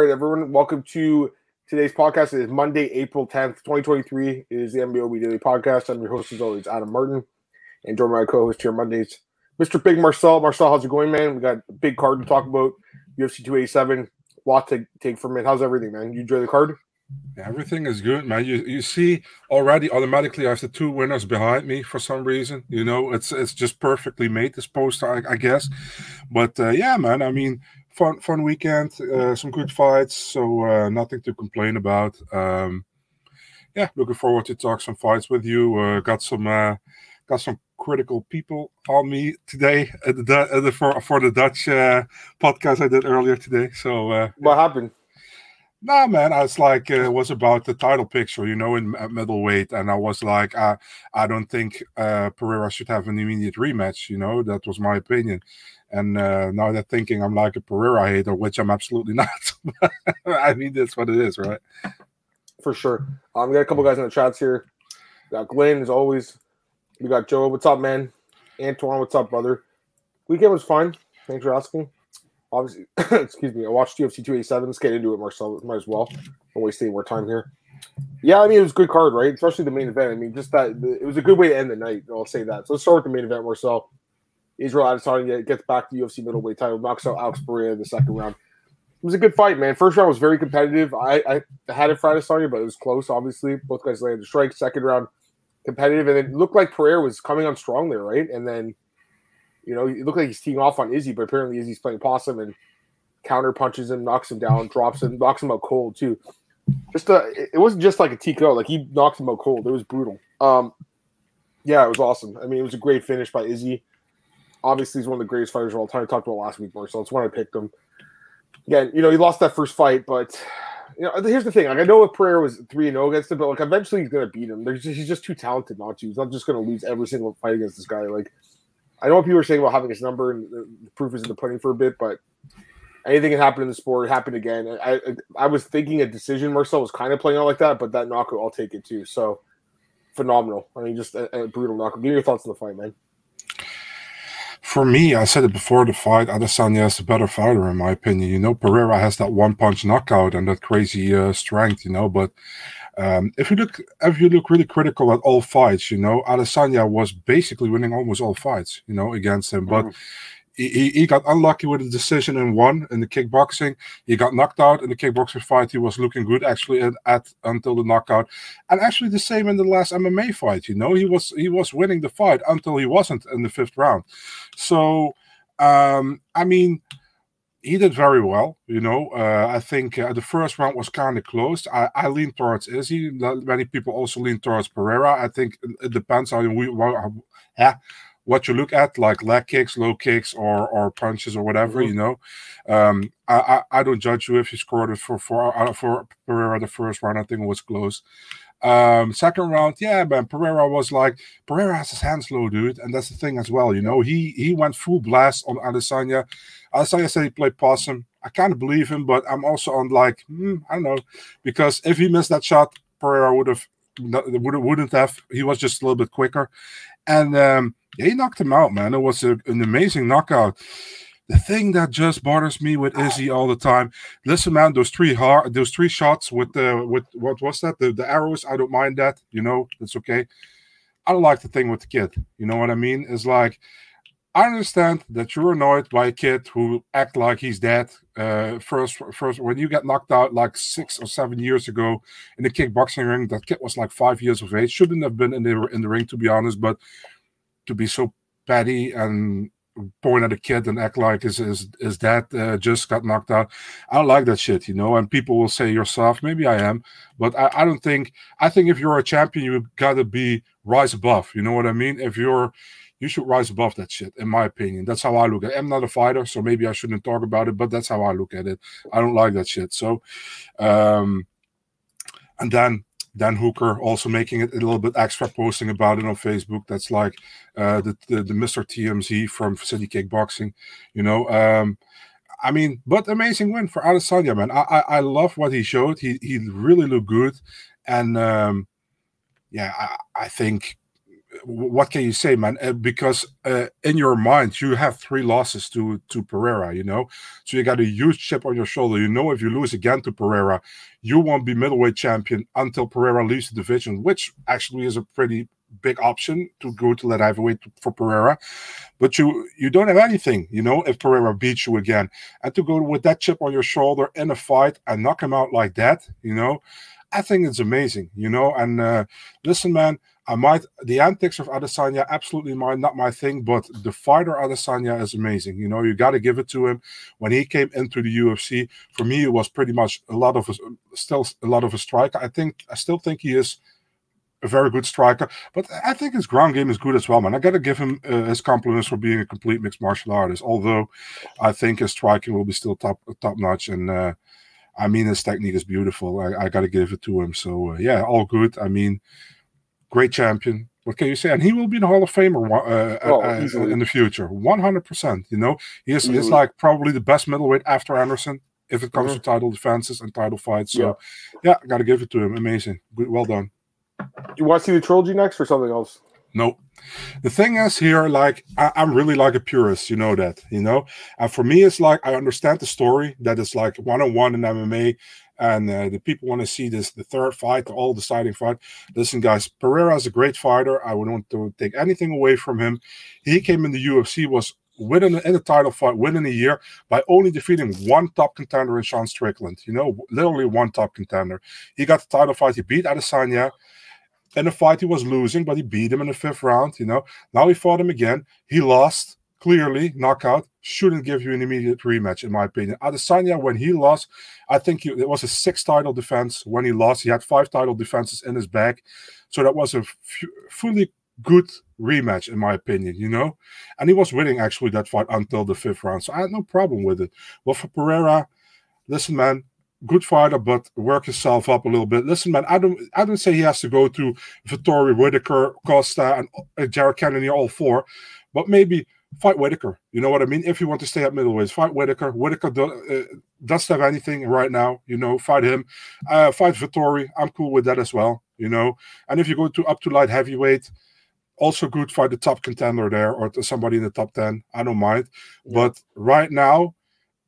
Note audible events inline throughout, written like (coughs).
All right, everyone, welcome to today's podcast. It is Monday, April 10th, 2023. It is the MMAOB Daily Podcast. I'm your host, as always, Adam Martin, and join my co host here Mondays, Mr. Big Marcel. Marcel, how's it going, man? We got a big card to talk about. UFC 287, a lot to take from it. How's everything, man? You enjoy the card? Everything is good, man. You you see already automatically I have the two winners behind me for some reason. You know, it's it's just perfectly made this poster, I, I guess. But uh, yeah, man. I mean, fun fun weekend, uh, some good fights, so uh, nothing to complain about. Um, yeah, looking forward to talk some fights with you. Uh, got some uh, got some critical people on me today at the, at the for for the Dutch uh, podcast I did earlier today. So what happened? Nah, man, I was like, uh, it was about the title picture, you know, in middleweight, and I was like, I, I don't think uh, Pereira should have an immediate rematch. You know, that was my opinion. And uh, now they're thinking I'm like a Pereira hater, which I'm absolutely (laughs) not. I mean, that's what it is, right? For sure. Um, we got a couple guys in the chats here. We got Glenn, as always. We got Joe. What's up, man? Antoine, what's up, brother? Weekend was fine. Thanks for asking obviously, (coughs) excuse me, I watched UFC 287. Let's get into it, Marcel. Might as well. Don't waste any more time here. Yeah, I mean, it was a good card, right? Especially the main event. I mean, just that it was a good way to end the night. I'll say that. So let's start with the main event, Marcel. Israel Adesanya gets back to UFC middleweight title, knocks out Alex Pereira in the second round. It was a good fight, man. First round was very competitive. I, I had it for Adesanya, but it was close, obviously. Both guys landed strikes. Second round, competitive. And it looked like Pereira was coming on strong there, right? And then – you know, it looked like he's teeing off on Izzy, but apparently Izzy's playing possum and counter punches him, knocks him down, drops him, knocks him out cold too. Just a, it wasn't just like a TKO, like he knocked him out cold. It was brutal. Um, yeah, it was awesome. I mean, it was a great finish by Izzy. Obviously, he's one of the greatest fighters of all time. I talked about last week, so it's when I picked him. Again, you know, he lost that first fight, but you know, here's the thing. Like, I know if Pereira was three and zero oh against him, but like, eventually he's gonna beat him. Just, he's just too talented not to. He's not just gonna lose every single fight against this guy. Like, I know what people are saying about having his number, and the proof is in the pudding for a bit, but anything can happen in the sport. It happened again. I, I, I was thinking a decision. Marcel was kind of playing out like that, but that knockout, I'll take it too. So phenomenal. I mean, just a, a brutal knockout. Give me your thoughts on the fight, man. For me, I said it before the fight. Adesanya is a better fighter, in my opinion. You know, Pereira has that one punch knockout and that crazy uh, strength. You know, but um, if you look, if you look really critical at all fights, you know, Adesanya was basically winning almost all fights, you know, against him. But mm. He, he got unlucky with a decision and won in the kickboxing. He got knocked out in the kickboxing fight. He was looking good actually at, at until the knockout, and actually the same in the last MMA fight. You know, he was he was winning the fight until he wasn't in the fifth round. So, um, I mean he did very well. You know, uh, I think uh, the first round was kind of close. I, I lean towards Izzy. Many people also lean towards Pereira. I think it depends on we, yeah, what you look at, like leg kicks, low kicks, or or punches or whatever. Mm-hmm. You know, um, I, I, I don't judge you if you scored it for for uh, for Pereira the first round. I think it was close. Um, second round, yeah, man, Pereira was like Pereira has his hands low, dude, and that's the thing as well. You know, he he went full blast on Adesanya. Adesanya said he played possum. I kind of believe him, but I'm also on like hmm, I don't know because if he missed that shot, Pereira would have would wouldn't have. He was just a little bit quicker, and um, he knocked him out, man. It was a, an amazing knockout. The thing that just bothers me with Izzy all the time. Listen, man, those three hard, those three shots with the with what was that? The the arrows. I don't mind that. You know, it's okay. I don't like the thing with the kid. You know what I mean? It's like I understand that you're annoyed by a kid who act like he's dead. Uh, first, first, when you get knocked out like six or seven years ago in the kickboxing ring, that kid was like five years of age. Shouldn't have been in the in the ring, to be honest. But to be so petty and point at a kid and act like his his, his dad uh, just got knocked out. I don't like that shit, you know. And people will say you're soft. Maybe I am, but I, I don't think. I think if you're a champion, you gotta be rise above. You know what I mean? If you're you should rise above that shit, in my opinion. That's how I look at it. I'm not a fighter, so maybe I shouldn't talk about it, but that's how I look at it. I don't like that shit. So, um, and then Dan Hooker also making it a little bit extra, posting about it on Facebook. That's like uh, the, the, the Mr. TMZ from City Kickboxing, you know. Um, I mean, but amazing win for Adesanya, man. I, I, I love what he showed. He he really looked good, and um, yeah, I, I think what can you say, man? Uh, because uh, in your mind, you have three losses to to Pereira, you know, so you got a huge chip on your shoulder. You know, if you lose again to Pereira, you won't be middleweight champion until Pereira leaves the division, which actually is a pretty big option to go to light heavyweight for Pereira. But you you don't have anything, you know, if Pereira beats you again, and to go with that chip on your shoulder in a fight and knock him out like that, you know, I think it's amazing, you know. And uh, listen, man, I might the antics of Adesanya absolutely my not my thing, but the fighter Adesanya is amazing. You know, you got to give it to him. When he came into the UFC, for me, it was pretty much a lot of a, still a lot of a striker. I think I still think he is a very good striker, but I think his ground game is good as well, man. I got to give him uh, his compliments for being a complete mixed martial artist. Although I think his striking will be still top top notch, and uh, I mean his technique is beautiful. I, I got to give it to him. So uh, yeah, all good. I mean great champion. What can you say? And he will be the Hall of Famer uh, oh, uh, in the future, one hundred percent. You know, he is he's like probably the best middleweight after Anderson if it comes mm-hmm. to title defenses and title fights. So, yeah, yeah got to give it to him. Amazing, good, well done. You want to see the trilogy next or something else? Nope. The thing is here, like I, am really like a purist, you know that, you know. And for me, it's like I understand the story that it's like one on one in MMA, and uh, the people want to see this the third fight, the all deciding fight. Listen, guys, Pereira is a great fighter. I wouldn't want to take anything away from him. He came in the UFC was winning in the title fight, winning a year by only defeating one top contender in Sean Strickland. You know, literally one top contender. He got the title fight. He beat Adesanya. In a fight he was losing, but he beat him in the fifth round. You know, now he fought him again. He lost clearly knockout shouldn't give you an immediate rematch, in my opinion. Adesanya, when he lost, I think it was a six title defense. When he lost, he had five title defenses in his bag, so that was a fully good rematch, in my opinion. You know, and he was winning actually that fight until the fifth round, so I had no problem with it. Well, for Pereira, listen, man. Good fighter, but work himself up a little bit. Listen, man, I don't, I don't say he has to go to Vettori, Whitaker, Costa, and uh, Jared Cannonier, all four, but maybe fight Whitaker. You know what I mean? If you want to stay at middleweight, fight Whitaker. Whitaker do, uh, doesn't have anything right now. You know, fight him. Uh, fight Vettori. I'm cool with that as well. You know, and if you go to up to light heavyweight, also good fight the top contender there or somebody in the top ten. I don't mind. Yeah. But right now,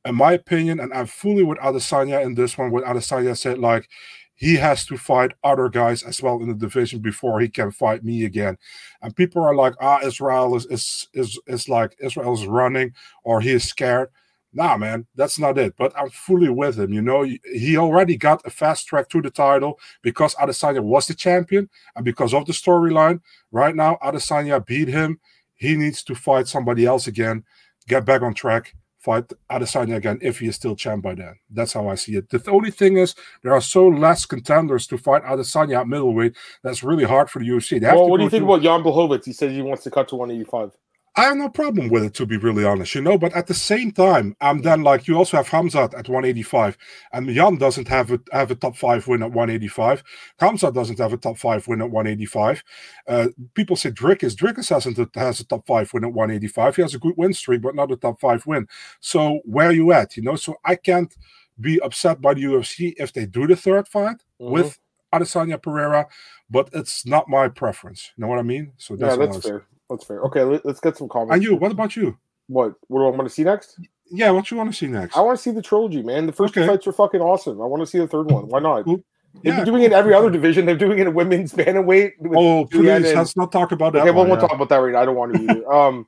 in my opinion, and I'm fully with Adesanya in this one. What Adesanya said, like he has to fight other guys as well in the division before he can fight me again. And people are like, ah, Israel is is is, is like Israel is running or he is scared. Nah, man, that's not it. But I'm fully with him. You know, he already got a fast track to the title because Adesanya was the champion, and because of the storyline. Right now, Adesanya beat him. He needs to fight somebody else again, get back on track, fight Adesanya again if he is still champ by then. That's how I see it. The only thing is there are so less contenders to fight Adesanya at middleweight. That's really hard for the UFC. well, what do you think about Jan Blachowicz? He says he wants to cut to 185. I have no problem with it, to be really honest, you know. But at the same time, I'm then like you also have Khamzat at 185, and Jan doesn't have a have a top five win at 185. Khamzat doesn't have a top five win at 185. Uh, people say Dricus. Dricus hasn't a, has a top five win at 185. He has a good win streak, but not a top five win. So where are you at? You know, so I can't be upset by the UFC if they do the third fight mm-hmm. with Adesanya Pereira, but it's not my preference. You know what I mean? So that's, yeah, that's fair. That's fair. Okay, let, us get some comments. And you, what about you? What? What do I want to see next? Yeah, what you want to see next? I want to see the trilogy, man. The first okay. two fights are fucking awesome. I want to see the third one. Why not? Cool. They've yeah, been doing it in every other division. They're doing it in women's bantamweight. Oh, please, and, let's not talk about that. Okay, one, well, we'll yeah. talk about that right now. I don't want to either. (laughs) um,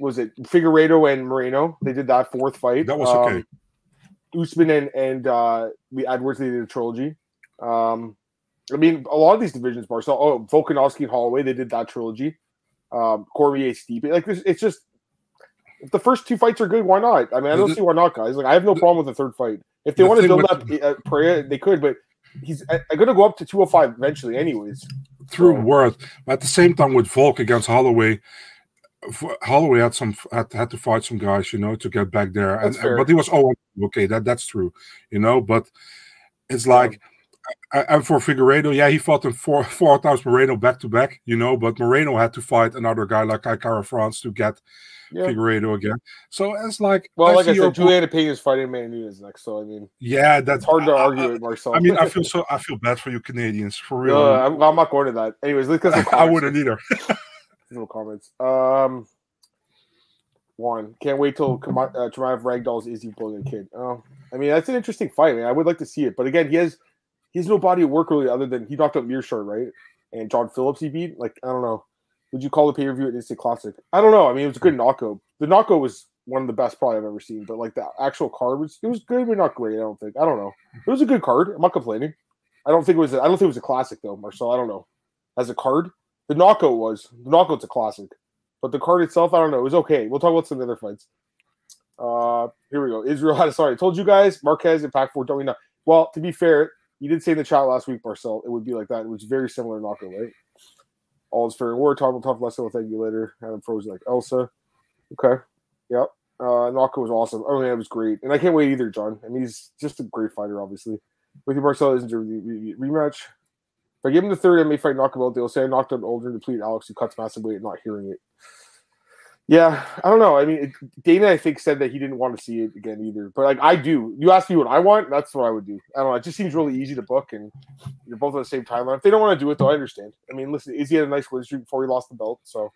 was it Figueiredo and Moreno? They did that fourth fight. That was okay. Um, Usman and and uh, we Edwards they did a trilogy. Um, I mean, a lot of these divisions, Marcel. Oh, Volkanovski and Holloway, they did that trilogy um, Cormier, Stipe. Like this, it's just if the first two fights are good, why not? I mean, I don't see why not, guys. Like I have no problem with the third fight. If they the want to build up uh, Pereira, they could, but he's uh, going to go up to 205 eventually, anyways. Through so. worth, at the same time with Volk against Holloway. Holloway had some had, had to fight some guys, you know, to get back there, and, but he was oh okay, that that's true, you know. But it's like and for Figueiredo, yeah, he fought him four four times Moreno back to back, you know, but Moreno had to fight another guy like Kai Kara-France to get yeah. Figueiredo again. So it's like well, I like I said, Julianna Peña is fighting Amanda Nunes next. So I mean, yeah, that's hard to I, argue with Marcel. I mean, I feel (laughs) so I feel bad for you Canadians for real. No, I'm, I'm, not going to that. Anyways, because (laughs) I wouldn't either. no comments. Um, one can't wait till (laughs) uh, Chimaev Ragdoll's Izzy a kid. Oh, I mean that's an interesting fight. Man. I would like to see it, but again, he has he has no body of work really other than he knocked out Meerschaert, right? And John Phillips he beat. Like I don't know. Would you call the pay per view an instant classic? I don't know. I mean, it was a good knockout. The knockout was one of the best probably I've ever seen. But like the actual card was it was good, but not great. I don't think. I don't know. It was a good card. I'm not complaining. I don't think it was. A, I don't think it was a classic though, Marcel. I don't know. As a card, the knockout was. The knockout's a classic, but the card itself, I don't know. It was okay. We'll talk about some other fights. Uh, here we go. Israel had a sorry. I told you guys Marquez and Pac Four don't we know? Well, to be fair, you did say in the chat last week, Marcel, it would be like that. It was very similar knockout, right? All is fair and war. Talk about tough lesson. Will thank you later. Adam frozen like Elsa. Okay. Yep. Uh, Naka was awesome. Oh man, it was great, and I can't wait either, John. I mean, he's just a great fighter, obviously. With you, Marcel isn't a re- re- rematch. If I give him the third, I may fight knockout. They'll say I knocked out older, depleted Alex who cuts massive weight, not hearing it. Yeah, I don't know. I mean, Dana, I think, said that he didn't want to see it again either. But like, I do. You ask me what I want, that's what I would do. I don't know. It just seems really easy to book, and you're both on the same timeline. If they don't want to do it, though, I understand. I mean, listen, Izzy had a nice win streak before he lost the belt, so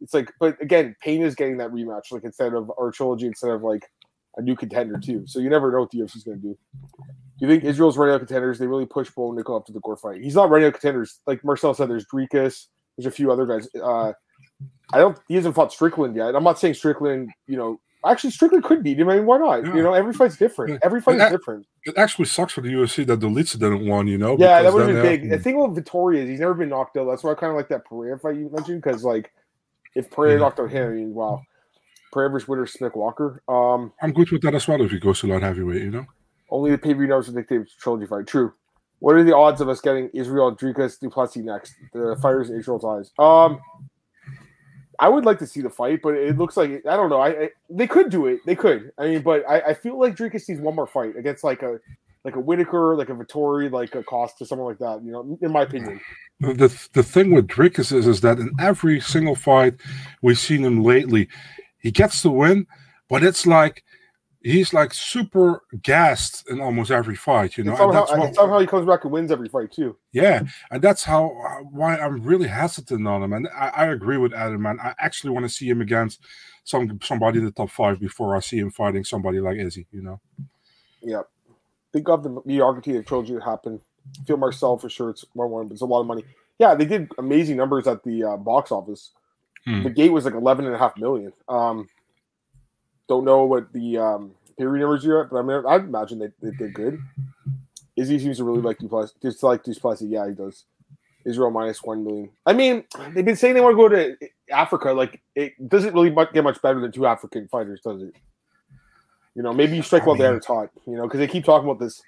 it's like. But again, Payne is getting that rematch, like instead of our trilogy, instead of like a new contender too. So you never know what the UFC's going to do. Do you think Israel's running out contenders? They really push Bo Nickal up to the core fight. He's not running out contenders. Like Marcel said, there's Dricus. There's a few other guys. Uh, I don't. He hasn't fought Strickland yet. I'm not saying Strickland. You know, actually Strickland could beat him. I mean, why not? Yeah. You know, every fight's different. Every fight is different. It actually sucks for the UFC that the Dolidze didn't won. You know. Yeah, that would have been big. The thing with Vettori is he's never been knocked out. That's why I kind of like that Pereira fight you mentioned because like if Pereira knocked out him, I mean, wow. Pereira versus Winter Smith Walker. Um, I'm good with that as well if he goes to light heavyweight. You know. Only the pay per view knows the dictate trilogy fight. True. What are the odds of us getting Israel Dricus Du Plessis next? The fighters in Israel's eyes. Um, I would like to see the fight, but it looks like I don't know. I, I they could do it. They could. I mean, but I, I feel like Dricus needs one more fight against like a like a Whitaker, like a Vettori, like a Costa, someone like that. You know, in my opinion. The the thing with Dricus is is that in every single fight we've seen him lately, he gets the win, but it's like he's like super gassed in almost every fight, you know. Somehow, and that's what, he comes back and wins every fight too. Yeah, and that's how why I'm really hesitant on him. And I, I agree with Adam, man. I actually want to see him against some somebody in the top five before I see him fighting somebody like Izzy, you know. Yeah. Think of the mediocrity that trilogy that happened. Feel Marcel for sure. It's one one, but it's a lot of money. Yeah, they did amazing numbers at the uh, box office. Hmm. The gate was like 11 and a half million. Um, don't know what the um, period numbers are, but I mean, I imagine they, they did good. Izzy seems to really like Du Plessis. Just like Du Plessis, yeah, he does. Israel minus one million. I mean, they've been saying they want to go to Africa. Like, it doesn't really get much better than two African fighters, does it? You know, maybe you strike while the iron's hot. You know, because they keep talking about this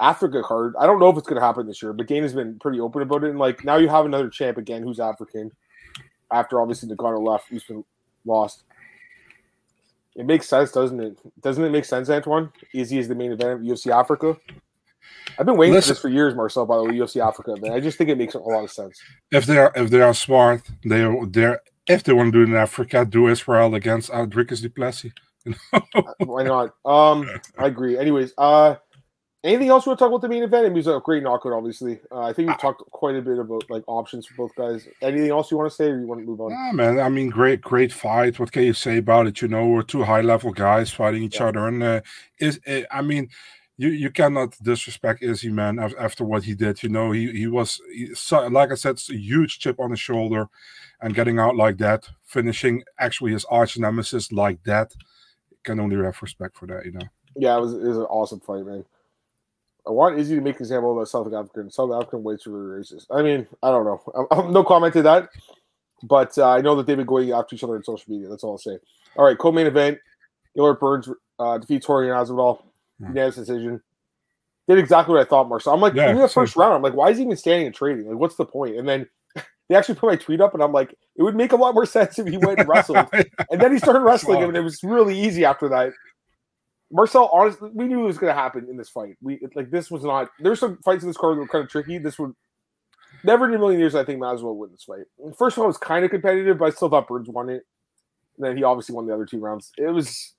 Africa card. I don't know if it's going to happen this year, but Dana's been pretty open about it. And like now, you have another champ again who's African. After obviously Ngannou left, who's been lost. It makes sense, doesn't it? Doesn't it make sense, Antoine? Izzy is the main event of UFC Africa. I've been waiting Listen, for this for years, Marcel. By the way, UFC Africa, man. I just think it makes a lot of sense. If they are if they are smart, they are they're if they want to do it in Africa, do Israel against Dricus Du Plessis. (laughs) Why not? Um, I agree. Anyways, uh, Anything else we want to talk about the main event? It was a great knockout, obviously. Uh, I think we talked quite a bit about like options for both guys. Anything else you want to say, or you want to move on? Yeah, man. I mean, great, great fight. What can you say about it? You know, we're two high level guys fighting each yeah. other, and uh, is uh, I mean, you you cannot disrespect Izzy, man. After what he did, you know, he he was he, like I said, a huge chip on his shoulder, and getting out like that, finishing actually his arch nemesis like that, can only have respect for that, you know. Yeah, it was, it was an awesome fight, man. I want Izzy to make an example of a South African. South African weights are racist. I mean, I don't know. I'm, I'm no comment to that, but uh, I know that they've been going after each other on social media. That's all I'll say. All right, co-main event: Gilbert Burns uh, defeats Jorge Masvidal. Mm. Unanimous decision. Did exactly what I thought, Marcel. I'm like, yeah, in the first round, I'm like, why is he even standing and trading? Like, what's the point? And then (laughs) they actually put my tweet up, and I'm like, it would make a lot more sense if he went and wrestled. (laughs) and then he started wrestling, and it was really easy after that. Marcel, honestly, we knew it was going to happen in this fight. We like this was not. There's some fights in this card that were kind of tricky. This would never in a million years. I think Masvidal would win this fight. First of all, it was kind of competitive, but I still thought Burns won it. And then he obviously won the other two rounds. It was,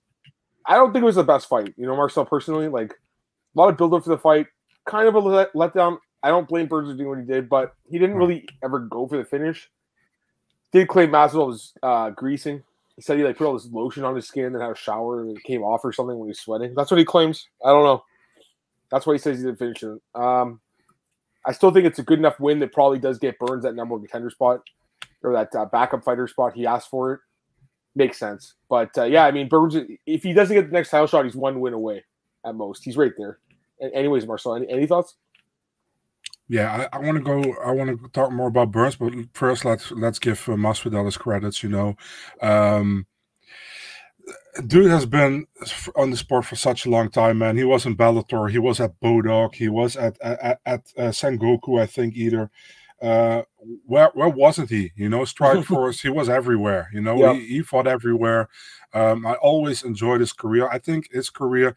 I don't think it was the best fight. You know, Marcel personally, like a lot of build up for the fight, kind of a let, letdown. I don't blame Burns for doing what he did, but he didn't really ever go for the finish. Did claim Masvidal was uh, greasing. He said he like put all this lotion on his skin and had a shower and it came off or something when he was sweating. That's what he claims. I don't know. That's why he says he didn't finish it. Um, I still think it's a good enough win that probably does get Burns that number one contender spot or that uh, backup fighter spot. He asked for it. Makes sense. But uh, yeah, I mean, Burns, if he doesn't get the next title shot, he's one win away at most. He's right there. Anyways, Marcel, any, any thoughts? Yeah, I, I want to go. I want to talk more about Burns, but first let's let's give uh, Masvidal his credits. You know, um, dude has been on the sport for such a long time, man. He was in Bellator, he was at Bodog, he was at at, at uh, Sengoku, I think either. Uh, where where wasn't he? You know, Strike (laughs) Force, he was everywhere. You know, he, he fought everywhere. Um, I always enjoyed his career. I think his career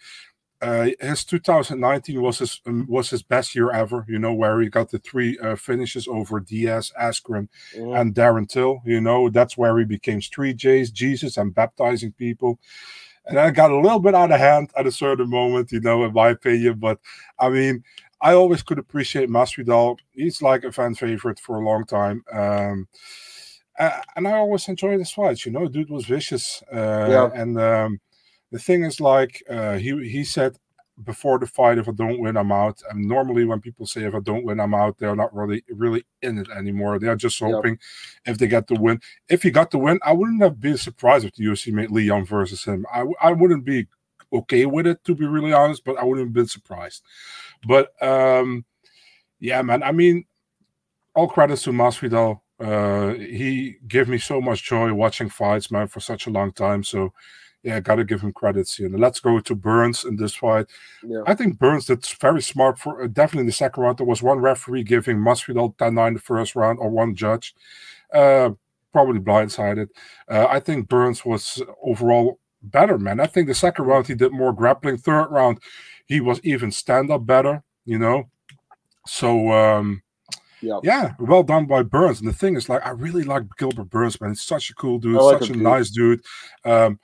uh, his 2019 was his um, was his best year ever. You know, where he got the three uh, finishes over Diaz, Askren, mm. and Darren Till. You know, that's where he became Street Jays, Jesus, and baptizing people. And I got a little bit out of hand at a certain moment, you know, in my opinion. But I mean, I always could appreciate Masvidal. He's like a fan favorite for a long time. Um, and I always enjoyed his fights. You know, dude was vicious. Uh, yeah. And um, the thing is like uh, he he said before the fight if i don't win i'm out. And normally when people say if i don't win i'm out they're not really really in it anymore. They're just hoping yep. if they get the win. If he got the win i wouldn't have been surprised if the ufc made leon versus him. I, I wouldn't be okay with it to be really honest but i wouldn't have been surprised. But um yeah man i mean all credits to masvidal. Uh he gave me so much joy watching fights man for such a long time. So yeah, got to give him credits here. let's go to Burns in this fight. Yeah. I think Burns did very smart for uh, definitely in the second round. There was one referee giving Masvidal 10-9 the first round, or one judge, uh, probably blindsided. Uh, I think Burns was overall better, man. I think the second round he did more grappling. Third round he was even stand up better, you know. So um, Yep. Yeah, well done by Burns. And the thing is, like, I really like Gilbert Burns, man. He's such a cool dude, like such a nice dude. Um,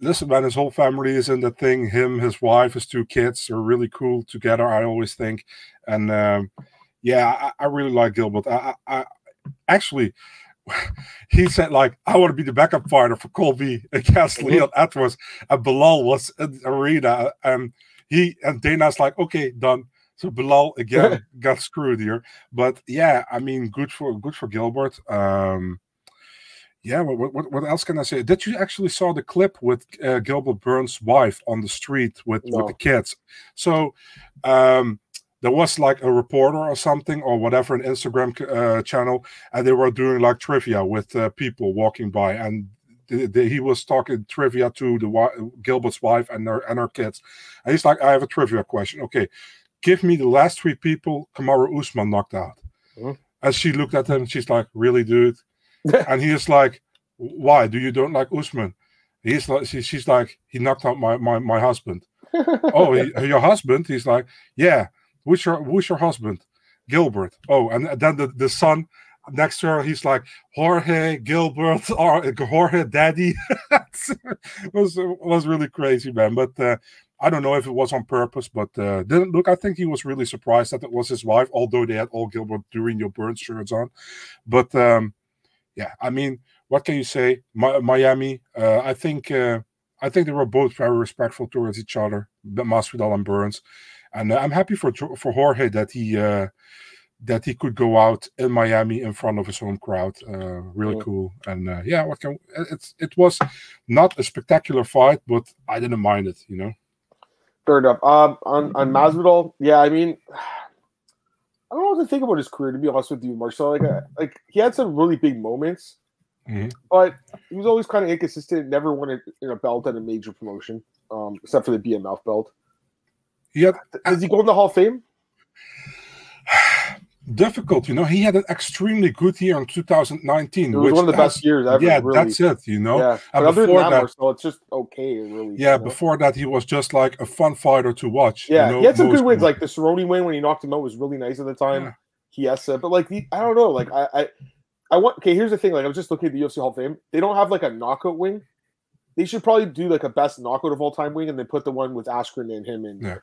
listen, man, his whole family is in the thing. Him, his wife, his two kids are really cool together. I always think, and um, yeah, I, I, really like Gilbert. I, I, I actually. (laughs) he said like I want to be the backup fighter for Colby against. Leon Edwards, and Belal was in the arena, and he and Dana's like, okay, done. So Belal again (laughs) got screwed here, but yeah, I mean, good for good for Gilbert. Um, yeah, what, what, what else can I say? Did you actually saw the clip with uh, Gilbert Burns' wife on the street with, no. with the kids? So um, there was like a reporter or something or whatever, an Instagram uh, channel, and they were doing like trivia with uh, people walking by, and the, the, he was talking trivia to the Gilbert's wife and her and her kids, and he's like, "I have a trivia question. Okay, give me the last three people Kamaru Usman knocked out." Mm-hmm. And she looked at him. She's like, "Really, dude?" (laughs) and he's like, "Why do you don't like Usman?" He's like, she, she's like, "He knocked out my my my husband." (laughs) oh, he, your husband? He's like, "Yeah." Who's your Who's your husband? Gilbert. Oh, and then the the son next to her, he's like Jorge Gilbert (laughs) or Jorge Daddy. was was really crazy, man. But uh, I don't know if it was on purpose, but uh, didn't look. I think he was really surprised that it was his wife, although they had all Gilbert during your Burns shirts on. But um, yeah, I mean, what can you say? Miami, uh, I think uh, I think they were both very respectful towards each other, Masvidal and Burns, and I'm happy for for Jorge that he uh, that he could go out in Miami in front of his home crowd. Uh, really yeah. cool, and uh, yeah, what can it's it was not a spectacular fight, but I didn't mind it, you know. Fair enough. Um, on on Masvidal, yeah, I mean. I don't know what to think about his career. To be honest with you, Marcel, like uh, like he had some really big moments, mm-hmm. but he was always kind of inconsistent. Never won a, a belt at a major promotion, um, except for the BMF belt. Yeah, does he go in the Hall of Fame? Difficult. You know, he had an extremely good year in 2019. It was one of the has, best years ever. Yeah, really. that's it. You know, yeah. But other than that, that so it's just okay. Really. Yeah. You know? Before that, he was just like a fun fighter to watch. Yeah, you know, he had some good wins. Like the Cerrone win when he knocked him out was really nice at the time. Yeah. He has, uh, but like the, I don't know, like I, I I want. Okay, here's the thing. Like I was just looking at the UFC Hall of Fame. They don't have like a knockout wing. They should probably do like a best knockout of all time wing, and then put the one with Askren and him in. Yeah.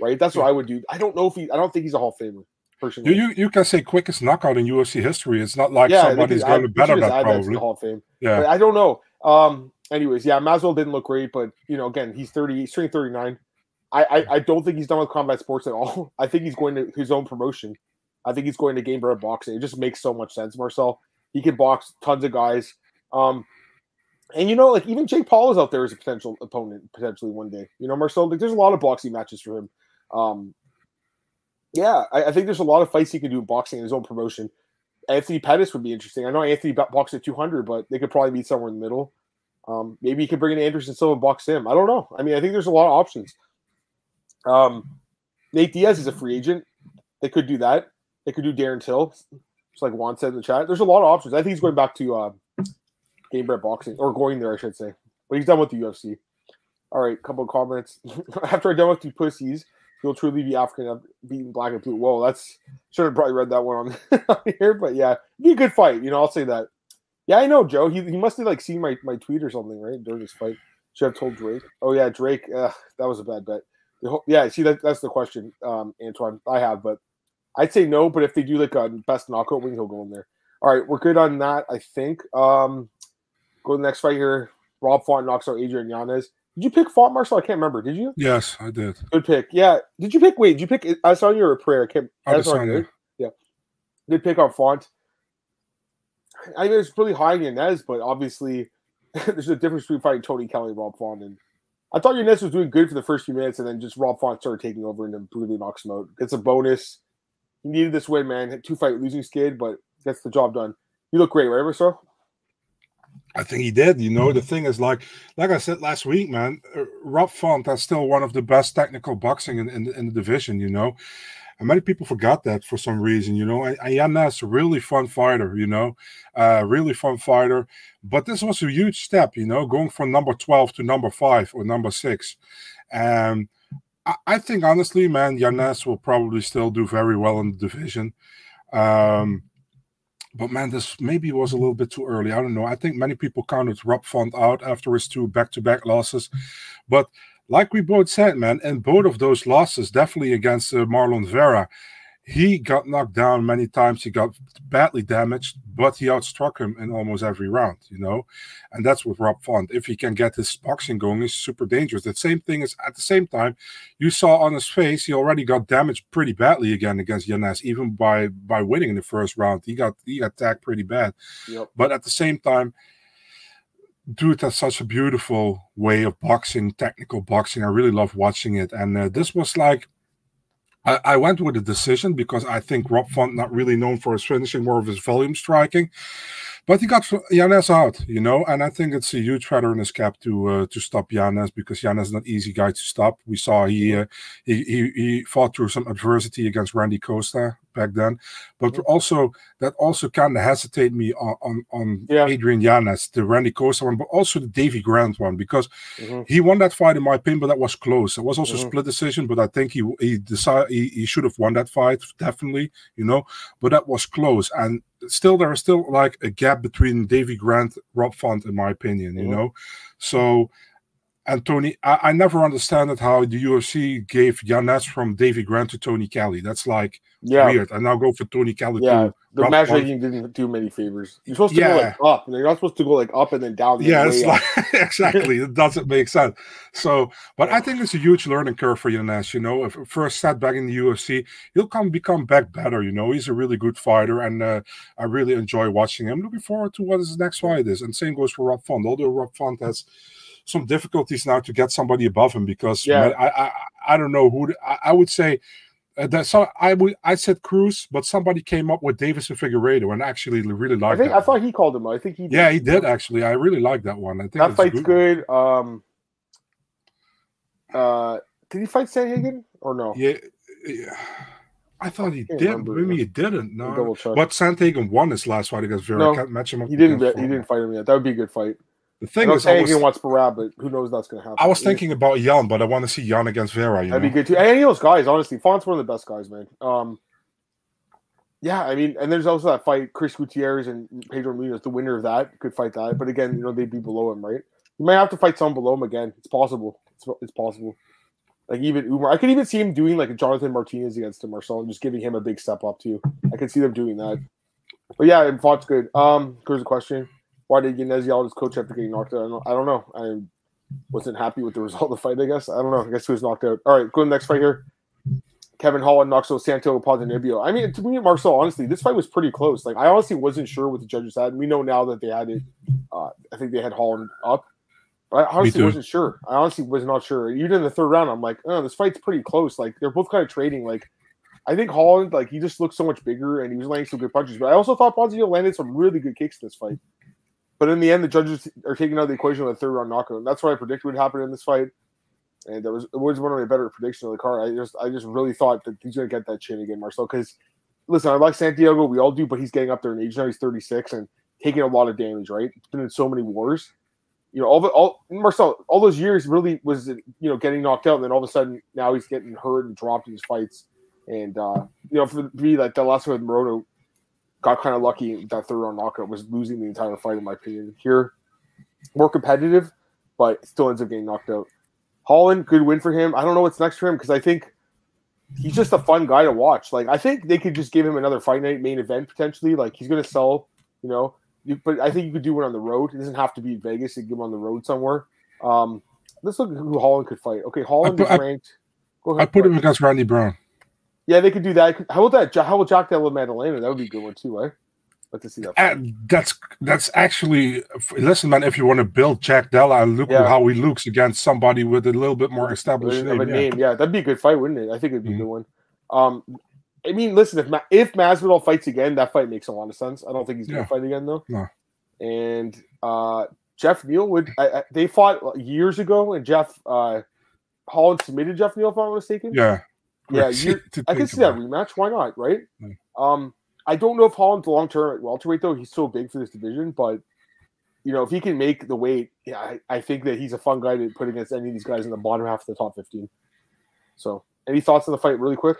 Right. That's what I would do. I don't know if he. I don't think he's a Hall of Famer. Personally. You, you you can say quickest knockout in UFC history. It's not like they somebody's going to better that probably. Hall of Fame. Yeah. But I don't know. Um. Anyways, yeah, Masvidal didn't look great, but you know, again, he's thirty, he's turning thirty nine. I, I I don't think he's done with combat sports at all. (laughs) I think he's going to his own promotion. I think he's going to Gamebred Boxing. It just makes so much sense, Marcel. He can box tons of guys. Um, and you know, like even Jake Paul is out there as a potential opponent potentially one day. You know, Marcel. Like, there's a lot of boxing matches for him. Um, yeah, I, I think there's a lot of fights he can do in boxing in his own promotion. Anthony Pettis would be interesting. I know Anthony bo- boxed at 200, but they could probably meet somewhere in the middle. Um, maybe you could bring in Anderson Silva and box him. I don't know. I mean, I think there's a lot of options. Um, Nate Diaz is a free agent. They could do that. They could do Darren Till, just like Juan said in the chat. There's a lot of options. I think he's going back to uh, Gamebred Boxing, or going there, I should say. But he's done with the UFC. All right, couple of comments. (laughs) After I done with two pussies, he'll truly be African, beating black and blue. Whoa, that's should have probably read that one on, (laughs) on here, but yeah, be a good fight. You know, I'll say that. Yeah, I know, Joe. He, he must have like seen my, my tweet or something, right? During this fight. Should have told Drake. Oh yeah, Drake. Uh, that was a bad bet. Whole- Yeah, see that that's the question, um, Antoine. I have, but I'd say no. But if they do like a best knockout wing, he'll go in there. All right, we're good on that. I think. Um, go to the next fight here. Rob Font knocks out Adrian Yanez. Did you pick Font Marcel? I can't remember. Did you? Yes, I did. Good pick. Yeah. Did you pick? Wait, did you pick? I saw you were a prayer. I can't. Adesanya. Yeah. Good pick on Font. I mean, it's really high in Yanez, but obviously (laughs) there's a difference between fighting Tony Kelly and Rob Font. And I thought Yanez was doing good for the first few minutes, and then just Rob Font started taking over and then brutally knocks him out. Gets a bonus. He needed this win, man. Two fight losing skid, but gets the job done. You look great, right, Russo? I think he did. You know, the thing is, like, like I said last week, man, uh, Rob Font is still one of the best technical boxing in, in, in the division. You know, and many people forgot that for some reason. You know, and, and Yanez, a really fun fighter. You know, uh, really fun fighter. But this was a huge step. You know, going from number twelve to number five or number six. and I, I think honestly, man, Yanez will probably still do very well in the division. Um, but man, this maybe was a little bit too early. I don't know. I think many people counted Rob Font out after his two back-to-back losses, but like we both said, man, and both of those losses, definitely against uh, Marlon Vera, he got knocked down many times. He got badly damaged, but he outstruck him in almost every round, you know. And that's with Rob Font. If he can get his boxing going, he's super dangerous. The same thing is at the same time, you saw on his face, he already got damaged pretty badly again against Yanez, even by by winning in the first round. He got he got attacked pretty bad. Yep. But at the same time, dude has such a beautiful way of boxing, technical boxing. I really love watching it. And uh, this was like, I, I went with a decision because I think Rob Font not really known for his finishing, more of his volume striking. But he got Yanez out, you know, and I think it's a huge feather in his cap to uh, to stop Yanez because Yanez is not easy guy to stop. We saw he, uh, he he he fought through some adversity against Randy Costa back then, but also that also kind of hesitate me on on, on Yeah. Adrian Yanez, the Randy Costa one, but also the Davy Grant one because Mhm. he won that fight in my opinion, but that was close. It was also Mhm. a split decision, but I think he he decided he, he should have won that fight definitely, you know. But that was close, and still there is still like a gap between Davy Grant, Rob Font, in my opinion, you Mhm. know. So. And Tony, I, I never understood how the UFC gave Yanez from Davy Grant to Tony Kelly. That's like Yeah. weird. And now go for Tony Kelly Yeah. too. The Rob matchmaking didn't do many favors. You're supposed to go like up. and You're not supposed to go like up and then down. and Yeah, it's like (laughs) exactly. It doesn't make sense. So, but I think it's a huge learning curve for Yanez. You know, if first setback in the UFC, he'll come become back better. You know, he's a really good fighter, and uh, I really enjoy watching him. Looking forward to what his next fight is. And same goes for Rob Font. Although Rob Font has some difficulties now to get somebody above him because Yeah. man, I, I I don't know who. I, I would say. Uh, that so I would I said Cruz, but somebody came up with Davis and Figueiredo, and actually really I liked think. I thought he called him. I think he. yeah, he did actually. I really like that one. I think That fight's one. good. Um. Uh, did he fight Sandhagen or no? Yeah, yeah. I thought he can't did. remember. Maybe he didn't. No, but Sandhagen won his last fight against Vera. No, I can't match him up. He didn't. He didn't fight him yet. That would be a good fight. The I thing know is, Sandhagen was, wants Barab, but who knows that's going to happen. I was Yeah. thinking about Jan, but I want to see Jan against Vera. You That'd know? be good too. And any of those guys, honestly, Font's one of the best guys, man. Um, Yeah, I mean, and there's also that fight, Chris Gutierrez and Pedro Munhoz, the winner of that could fight that. But again, you know, they'd be below him, right? You might have to fight someone below him again. It's possible. It's, it's possible. Like even Umar, I could even see him doing like a Jonathan Martinez against him, Marcel, and just giving him a big step up too. I could see them doing that. But yeah, and Font's good. Um, here's a question: Why did Yanez yell at his coach after getting knocked out? I don't, I don't know. I wasn't happy with the result of the fight. I guess I don't know. I guess he was knocked out. All right, go to the next fight here. Kevin Holland knocks out Santiago Ponzinibbio. I mean, to me, Marcel, honestly, this fight was pretty close. Like, I honestly wasn't sure what the judges had. We know now that they had it. Uh, I think they had Holland up. But I honestly wasn't sure. I honestly was not sure. Even in the third round, I'm like, oh, this fight's pretty close. Like, they're both kind of trading. Like, I think Holland, like, he just looks so much bigger and he was landing some good punches. But I also thought Ponzinibbio landed some really good kicks in this fight. But in the end, the judges are taking out the equation with a third round knockout. And that's what I predicted would happen in this fight and that was it was one of my better predictions of the card. I just I just really thought that he's gonna get that chin again, Marcel. Because listen, I like Santiago, we all do, but he's getting up there in age now. He's 36 and taking a lot of damage. Right, he's been in so many wars. You know, all the all Marcel, all those years really was you know getting knocked out, and then all of a sudden now he's getting hurt and dropped in his fights. And uh, you know, for me, like the last one with Morono got kind of lucky. That third round knockout was losing the entire fight, in my opinion. Here, more competitive, but still ends up getting knocked out. Holland, good win for him. I don't know what's next for him because I think he's just a fun guy to watch. Like I think they could just give him another fight night main event potentially. Like he's gonna sell, you know. You, but I think you could do one on the road. It doesn't have to be Vegas. You give him on the road somewhere. Um, let's look at who Holland could fight. Okay, Holland put, is ranked. Go ahead. I put him against Randy Brown. Yeah, they could do that. How about that? How about Jack Della Maddalena? That would be a good one too, right? Like to see that. Uh, that's that's actually listen, man. If you want to build Jack Della and look yeah. how he looks against somebody with a little bit more established name, yeah. name, yeah. that'd be a good fight, wouldn't it? I think it'd be mm-hmm. a good one. Um, I mean, listen, if Ma- if Masvidal fights again, that fight makes a lot of sense. I don't think he's gonna yeah. fight again though. No. And uh, Jeff Neal would. I, I, they fought years ago, and Jeff uh, Holland submitted Jeff Neal, if I'm not mistaken. Yeah. Yeah, (laughs) I can see that rematch. Why not? Right? Um, I don't know if Holland's long term at welterweight though. He's so big for this division, but you know if he can make the weight, yeah, I, I think that he's a fun guy to put against any of these guys in the bottom half of the top fifteen. So, any thoughts on the fight, really quick?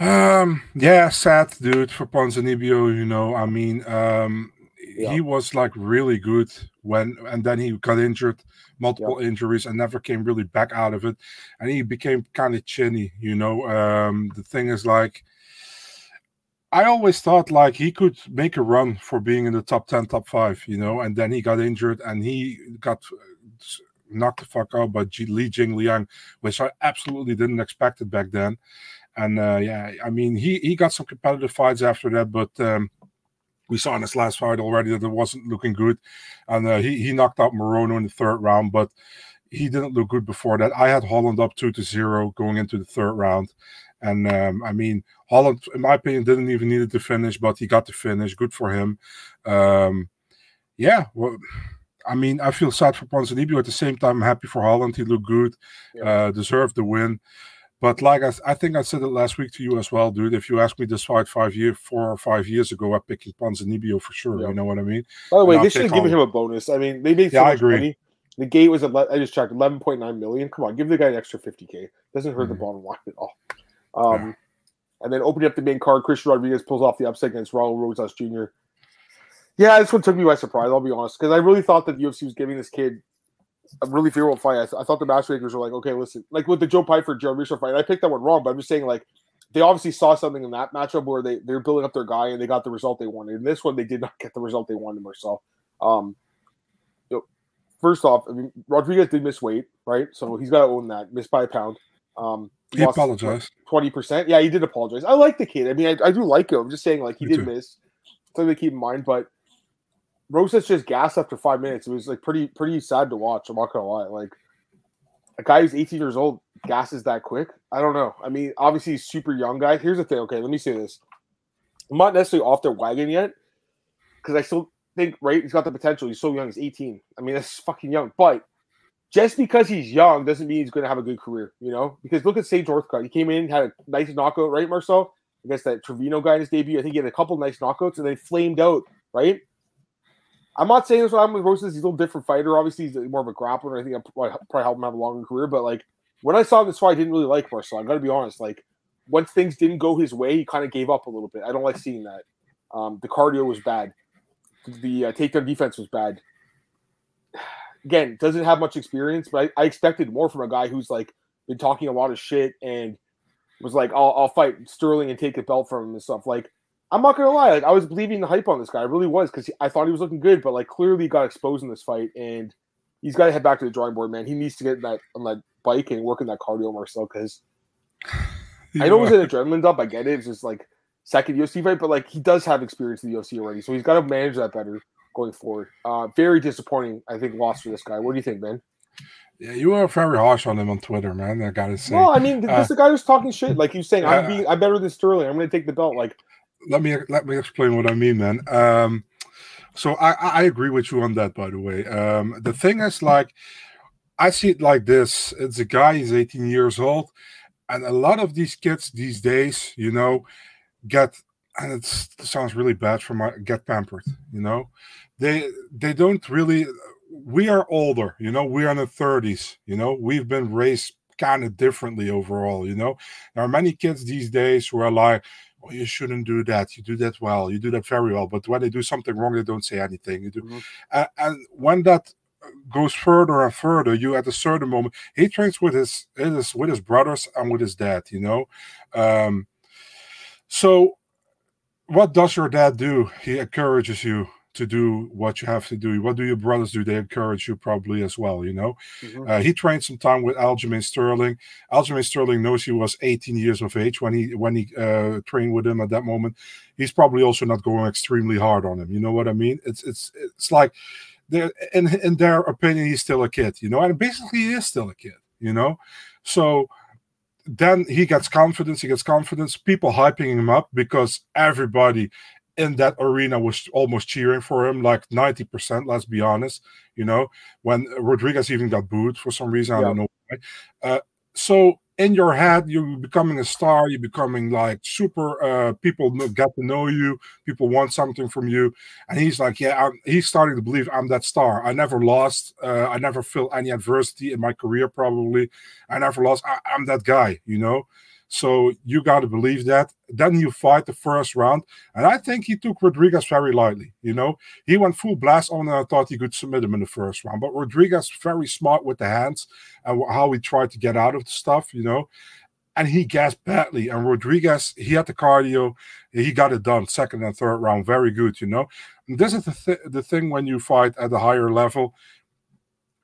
Um, yeah, sad dude for Ponzinibbio. You know, I mean, um, yeah. he was like really good when, and then he got injured, multiple yeah. injuries, and never came really back out of it, and he became kind of chinny. You know, um, the thing is like I always thought like he could make a run for being in the top 10, top five, you know, and then he got injured and he got knocked the fuck out by G- Li Jingliang, which I absolutely didn't expect it back then. And uh, yeah, I mean, he, he got some competitive fights after that, but um, we saw in his last fight already that it wasn't looking good. And uh, he, he knocked out Morono in the third round, but he didn't look good before that. I had Holland up two to zero going into the third round. And um, I mean, Holland, in my opinion, didn't even need it to finish, but he got to finish. Good for him. Um, yeah, well, I mean, I feel sad for Ponzinibbio. At the same time, I'm happy for Holland. He looked good, yeah. uh, deserved the win. But like I, I think I said it last week to you as well, dude. If you asked me this fight five years, four or five years ago, I'm picking Ponzinibbio for sure. Yeah. You know what I mean? By the way, they should have given him a bonus. I mean, they made so yeah, much money. The gate was I just checked eleven point nine million. Come on, give the guy an extra fifty k. Doesn't hurt mm-hmm. the bottom line at all. Um, yeah. And then opening up the main card, Christian Rodriguez pulls off the upset against Raul Rosas Jr. Yeah, this one took me by surprise. I'll be honest, because I really thought that the UFC was giving this kid a really favorable fight. I, th- I, thought the matchmakers were like, okay, listen, like with the Joe Pyfer Joe Rizzo fight, I picked that one wrong, but I'm just saying like they obviously saw something in that matchup where they they're building up their guy and they got the result they wanted. In this one, they did not get the result they wanted themselves. Um, you know, first off, I mean Rodriguez did miss weight, right? So he's got to own that, missed by a pound. Um, he apologized. Twenty percent. Yeah, he did apologize. I like the kid. I mean, I, I do like him. I'm just saying, like he Me did too. miss. Something to keep in mind. But Rosas just gassed after five minutes. It was like pretty pretty sad to watch. I'm not gonna lie. Like a guy who's 18 years old gasses that quick. I don't know. I mean, obviously he's super young guy. Here's the thing. Okay, let me say this. I'm not necessarily off their wagon yet because I still think right. He's got the potential. He's so young. He's 18. I mean, that's fucking young. But just because he's young doesn't mean he's going to have a good career, you know? Because look at Sage Northcutt. He came in, had a nice knockout, right, Marcel? I guess that Trevino guy in his debut. I think he had a couple nice knockouts and then flamed out, right? I'm not saying this what happened with Rosas. He's a little different fighter. Obviously, he's more of a grappler. I think I probably, probably help him have a longer career. But like when I saw this fight, I didn't really like Marcel. I got to be honest. Like once things didn't go his way, he kind of gave up a little bit. I don't like seeing that. Um, the cardio was bad. The uh, takedown defense was bad. (sighs) Again, doesn't have much experience, but I, I, expected more from a guy who's like been talking a lot of shit and was like, "I'll, I'll fight Sterling and take the belt from him and stuff." Like, I'm not gonna lie, like I was believing the hype on this guy. I really was because I thought he was looking good, but like clearly got exposed in this fight, and he's got to head back to the drawing board, man. He needs to get that on that bike and work in that cardio more so because (sighs) I know it was an adrenaline dump. I get it. It's just like second UFC fight, but like he does have experience in the UFC already, so he's got to manage that better going forward. Uh, very disappointing, I think, loss for this guy. What do you think, man? Yeah, you were very harsh on him on Twitter, man. I gotta say. Well, I mean, uh, this the guy who's talking shit. Like you saying, I'm being, I'm better than Sterling. I'm going to take the belt. Like, let me let me explain what I mean, man. Um, so I I agree with you on that. By the way, um, the thing is, like, I see it like this: it's a guy. He's 18 years old, and a lot of these kids these days, you know, get and it sounds really bad for my get pampered. You know, they they don't really we are older, you know, we are in the 30s, you know, we've been raised kind of differently overall, you know. There are many kids these days who are like, oh, you shouldn't do that. You do that well. You do that very well. But when they do something wrong, they don't say anything. You do, mm-hmm. uh, and when that goes further and further, you at a certain moment, he trains with his, his with his brothers and with his dad. You know, um, so what does your dad do? He encourages you to do what you have to do. What do your brothers do? They encourage you probably as well, you know. Mm-hmm. Uh, he trained some time with Aljamain Sterling. Aljamain Sterling knows he was 18 years of age when he when he uh, trained with him at that moment. He's probably also not going extremely hard on him. You know what I mean? It's it's it's like in in their opinion, he's still a kid, you know, and basically he is still a kid, you know. So then he gets confidence. He gets confidence. People hyping him up because everybody in that arena was almost cheering for him, like 90%, let's be honest. You know, when Rodriguez even got booed for some reason, I don't know why. Uh, so in your head, you're becoming a star, you're becoming like super, uh, people get to know you, people want something from you. And he's like, Yeah, I'm, he's starting to believe I'm that star. I never lost, uh, I never felt any adversity in my career, probably. I never lost, I, I'm that guy, you know. So you got to believe that. Then you fight the first round. And I think he took Rodriguez very lightly. You know, he went full blast on and I thought he could submit him in the first round. But Rodriguez, very smart with the hands and how he tried to get out of the stuff, you know. And he gasped badly. And Rodriguez, he had the cardio. He got it done second and third round. Very good, you know. And this is the, th- the thing when you fight at a higher level.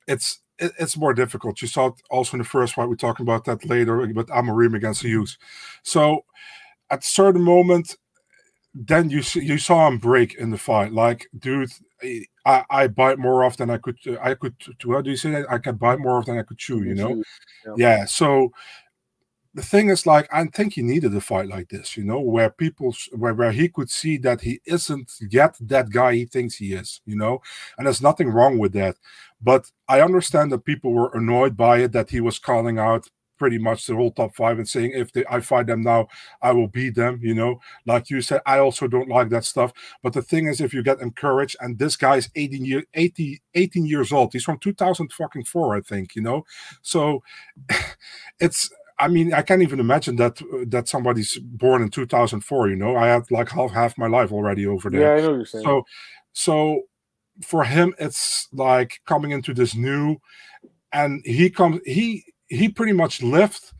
It's it, it's more difficult. You saw it also in the first fight. We're talking about that later, but Amorim against Hughes. So at a certain moment, then you see, you saw him break in the fight. Like, dude, I, I bite more off than I could. I could. How do you say that? I can bite more off than I could chew. You know? Yeah. yeah. So the thing is like i think he needed a fight like this you know where people where, where he could see that he isn't yet that guy he thinks he is you know and there's nothing wrong with that but i understand that people were annoyed by it that he was calling out pretty much the whole top five and saying if they, I fight them now, I will beat them. You know, like you said, I also don't like that stuff. But the thing is, if you get encouraged, and this guy is 18 year 80, 18 years old, he's from 2000 fucking four, I think. You know, so (laughs) it's I mean, I can't even imagine that uh, that somebody's born in 2004. You know, I had like half half my life already over there. Yeah, I know you're saying. So, so for him, it's like coming into this new, and he comes. He he pretty much lived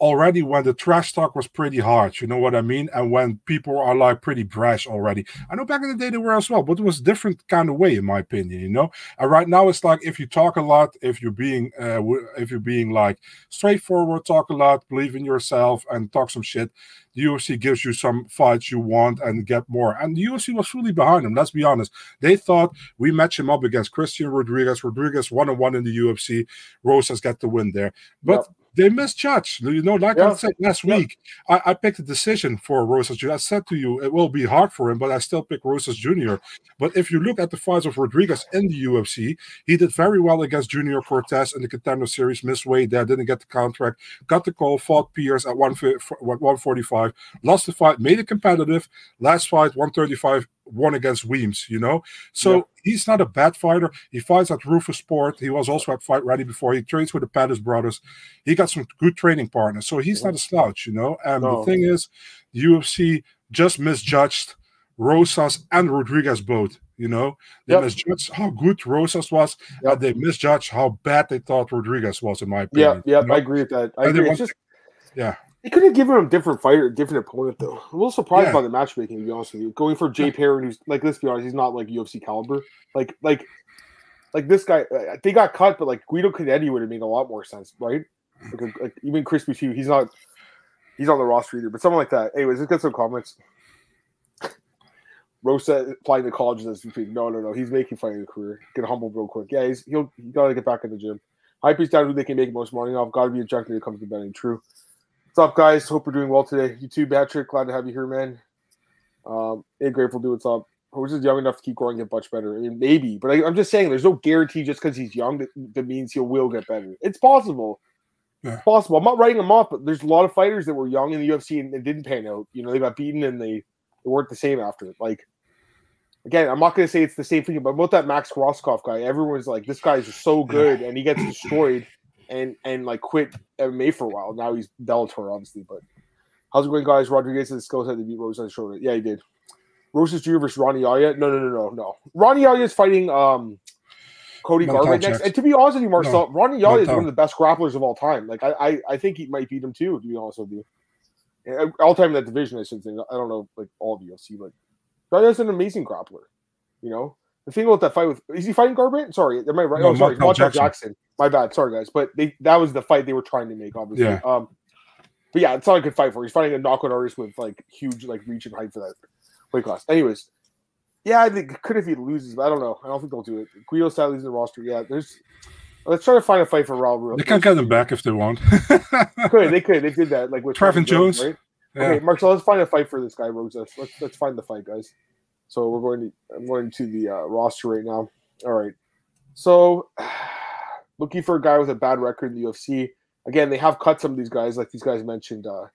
already when the trash talk was pretty hard, you know what I mean? And when people are like pretty brash already. I know back in the day they were as well, but it was a different kind of way, in my opinion, you know. And right now it's like if you talk a lot, if you're being uh if you're being like straightforward, talk a lot, believe in yourself and talk some shit, the UFC gives you some fights you want and get more. And the UFC was fully behind him. Let's be honest. They thought we match him up against Christian Rodriguez. Rodriguez one on one in the UFC. Rosas got the win there. But yep they misjudged. You know, like yeah. I said last yeah. week, I, I, picked a decision for Rosas Jr. I said to you, it will be hard for him, but I still pick Rosas Jr. But if you look at the fights of Rodriguez in the UFC, he did very well against Junior Cortez in the contender series, missed weight there, didn't get the contract, got the call, fought Pearce at 145, lost the fight, made it competitive. Last fight, 135, won against Weems, you know. So yeah. he's not a bad fighter. He fights at Roufusport. He was also at Fight Ready before. He trains with the Pettis brothers. He got some good training partners. So he's not a slouch, you know. And no. the thing is, the UFC just misjudged Rosas and Rodriguez both. You know, they yep. misjudged how good Rosas was, yep. and they misjudged how bad they thought Rodriguez was, in my opinion. Yeah, yeah, you know? I agree with that. I agree. Want, just, yeah. They could have given him a different fighter, different opponent though. I'm a little surprised yeah. by the matchmaking, to be honest with you. Going for Jay Perrin, who's like, let's be honest, he's not like UFC caliber. Like, like, like this guy, uh, they got cut, but like Guido Canetti would have made a lot more sense, right? Like, like even Crispy too. He's not, he's on the roster either, but someone like that. Anyways, let's get some comments. Rosa applying to colleges as no, no, no. He's making fighting a career. Get humble real quick. Yeah, he's he'll he gotta get back in the gym. Hype is down who they can make most money off. Gotta be a junkie when it comes to betting. True. What's up, guys? Hope we're doing well today. You too, Patrick. Glad to have you here, man. Um, hey, grateful to what's up. Who's just young enough to keep growing and get much better? I mean, maybe, but I, am just saying, there's no guarantee just because he's young that, that means he will get better. It's possible. Yeah. It's possible. I'm not writing him off, but there's a lot of fighters that were young in the UFC and, and didn't pan out. You know, they got beaten and they, they weren't the same after. Like, again, I'm not going to say it's the same thing, but about that Max Rohskopf guy, everyone's like, this guy is so good, and he gets destroyed and and like quit MMA for a while. Now he's Bellator, obviously. But how's it going, guys? Rodriguez has the skill set to beat Rose on the shoulder. Yeah, he did. Rosas Jr. versus Rani Yahya. No, no, no, no, no. Rani Yahya is fighting um Cody Garbrandt next. And to be honest with you, Marcel, no. Rani Yahya is one of the best grapplers of all time. Like I, I, I think he might beat him too. To be honest with you, all time in that division, I should think. I don't know like all of UFC, but Yahya's an amazing grappler. You know, the thing about that fight with is he fighting Garbrandt? Sorry, am I right? No, oh, sorry, Montel Jackson. Jackson. My bad. Sorry, guys, but they that was the fight they were trying to make, obviously. Yeah. Um, but yeah, it's not a good fight for. He's fighting a knockout artist with like huge like reach and height for that weight class. Anyways, yeah, I think could if he loses, but I don't know. I don't think they'll do it. Guido Sally's in the roster. Yeah, there's. Let's try to find a fight for Raul. They can get them back if they want. (laughs) could they could they did that like with Trevin Jones, right? Yeah. Okay, Mark. So let's find a fight for this guy, Rosas. Let's let's find the fight, guys. So we're going to I'm going to the uh, roster right now. All right. So (sighs) looking for a guy with a bad record in the UFC. Again, they have cut some of these guys, like these guys mentioned. Uh,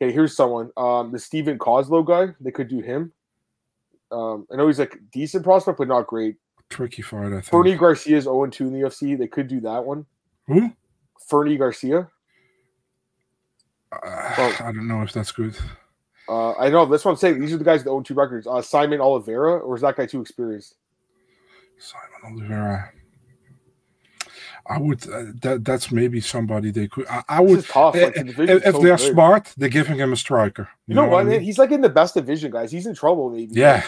okay, here's someone. Um, the Steven Koslow guy. They could do him. Um, I know he's like decent prospect, but not great. Tricky fight, I think. Fernie Garcia is 0 2 in the UFC. They could do that one. Who? Fernie Garcia. Uh, oh. I don't know if that's good. Uh, I know that's what I'm saying. These are the guys that own two records. Uh, Saimon Oliveira, or is that guy too experienced? Saimon Oliveira. I would. Uh, that that's maybe somebody they could. I, I would. Tough. Like, the if, if so they're good. smart, they're giving him a striker. You, you know, know, what? I mean? He's like in the best division, guys. He's in trouble, maybe. Yeah.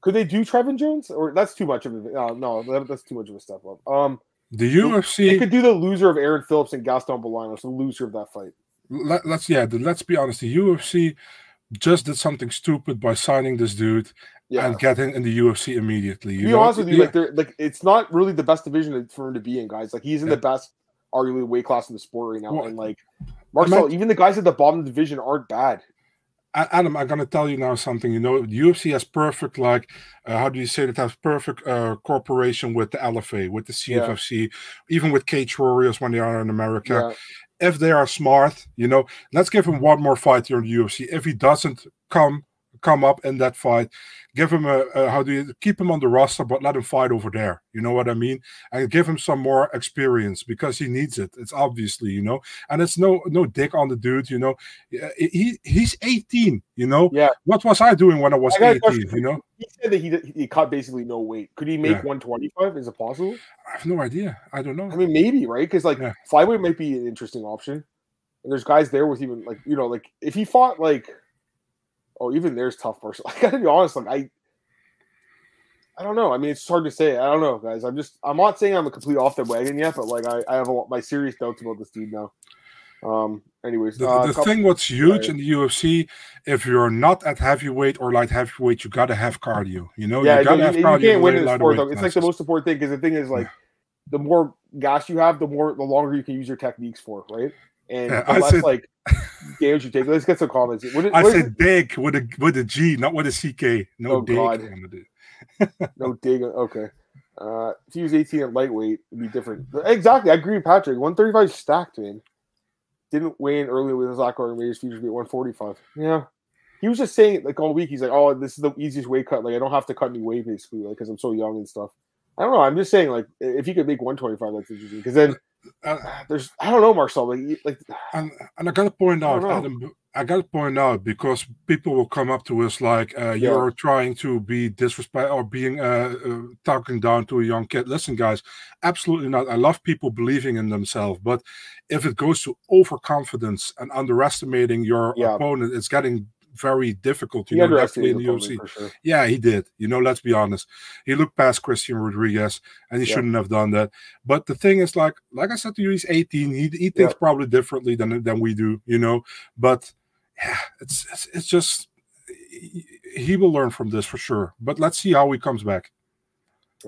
Could they do Trevin Jones? Or that's too much of a uh, no. That, that's too much of a step up. Um, the UFC. They could do the loser of Aaron Phillips and Gaston Bolanos, the loser of that fight. Let, us yeah. Let's be honest. The UFC just did something stupid by signing this dude yeah. and getting in the UFC immediately. to be know? honest with you, yeah. like they're like it's not really the best division for him to be in, guys. Like he's in yeah. the best, arguably weight class in the sport right now, well, and like Marcel, even the guys at the bottom of the division aren't bad. Adam, I'm gonna tell you now something. You know, UFC has perfect, like, uh, how do you say that? Has perfect uh, cooperation with the LFA, with the CFFC, yeah. even with Cage Warriors when they are in America. Yeah if they are smart, you know, let's give him one more fight here in the UFC. If he doesn't come come up in that fight, give him a, a, how do you keep him on the roster, but let him fight over there. You know what I mean? And give him some more experience because he needs it. It's obviously, you know, and it's no no dick on the dude. You know, he he's 18. You know, yeah. What was I doing when I was I 18? You know, he said that he he cut basically no weight. Could he make yeah. 125? Is it possible? I have no idea. I don't know. I mean, maybe right because like yeah. flyweight might be an interesting option. And there's guys there with even like you know like if he fought like oh, even there's tough person. (laughs) I gotta be honest, like I I don't know. I mean, it's hard to say. I don't know, guys. I'm just I'm not saying I'm a complete off the wagon yet, but like I, I have a, my serious doubts about this dude now. Um. Anyways, the, uh, the couple, thing what's huge in the UFC, if you're not at heavyweight or light heavyweight, you gotta have cardio. You know, yeah, you gotta you, have you cardio. You can't win in sport though. It's like the most important thing because the thing is like, the more gas you have, the more the longer you can use your techniques for, right? And yeah, I said, like games you take. Let's get some comments. What, what I said dig with a with a G, not with a CK. No oh, dig. God. (laughs) no dig. Okay. Uh, if you use 18 at lightweight, it'd be different. Exactly. I agree with Patrick. 135 stacked, man. Didn't weigh in early with his Zach Gordon Raiders futures be at 145. Yeah. he was just saying like all week. He's like, "Oh, this is the easiest weight cut. Like I don't have to cut any weight basically, like because I'm so young and stuff." I don't know. I'm just saying, like, if he could make 125, that's interesting. Because then uh, there's, I don't know, Marcel. Like, like and, and I gotta point out, I Adam, I gotta point out because people will come up to us like, uh, yeah. "You're trying to be disrespect or being uh, uh, talking down to a young kid." Listen, guys, absolutely not. I love people believing in themselves, but if it goes to overconfidence and underestimating your yeah. opponent, it's getting very difficult. You he know, definitely in the UFC. Sure. Yeah, he did. You know, let's be honest. He looked past Christian Rodriguez, and he yeah. shouldn't have done that. But the thing is, like, like I said to you, he's 18. He, he thinks yeah. probably differently than than we do. You know, but yeah, it's it's, it's just he, he will learn from this for sure. But let's see how he comes back.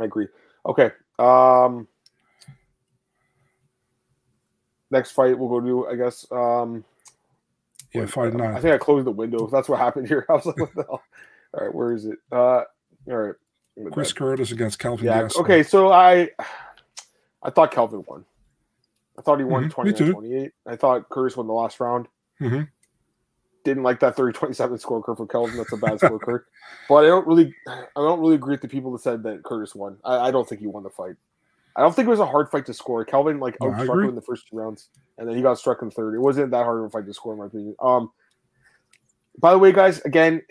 I agree. Okay. Um next fight we'll go to, I guess. Um yeah, five nine. I think I closed the window. (laughs) That's what happened here. (laughs) I was like, what the hell? All right, where is it? Uh, all right. Chris Curtis against Kelvin. Yeah. Okay, so I, I thought Kelvin won. I thought he won mm-hmm. 20 28. I thought Curtis won the last round. Mm-hmm. Didn't like that 30 27 scorecard for Kelvin. That's a bad scorecard. (laughs) But I don't really I don't really agree with the people that said that Curtis won. I, I, don't think he won the fight. I don't think it was a hard fight to score. Kelvin like outstruck him in the first two rounds and then he got struck in third. It wasn't that hard of a fight to score, in my opinion. Um, by the way, guys, again,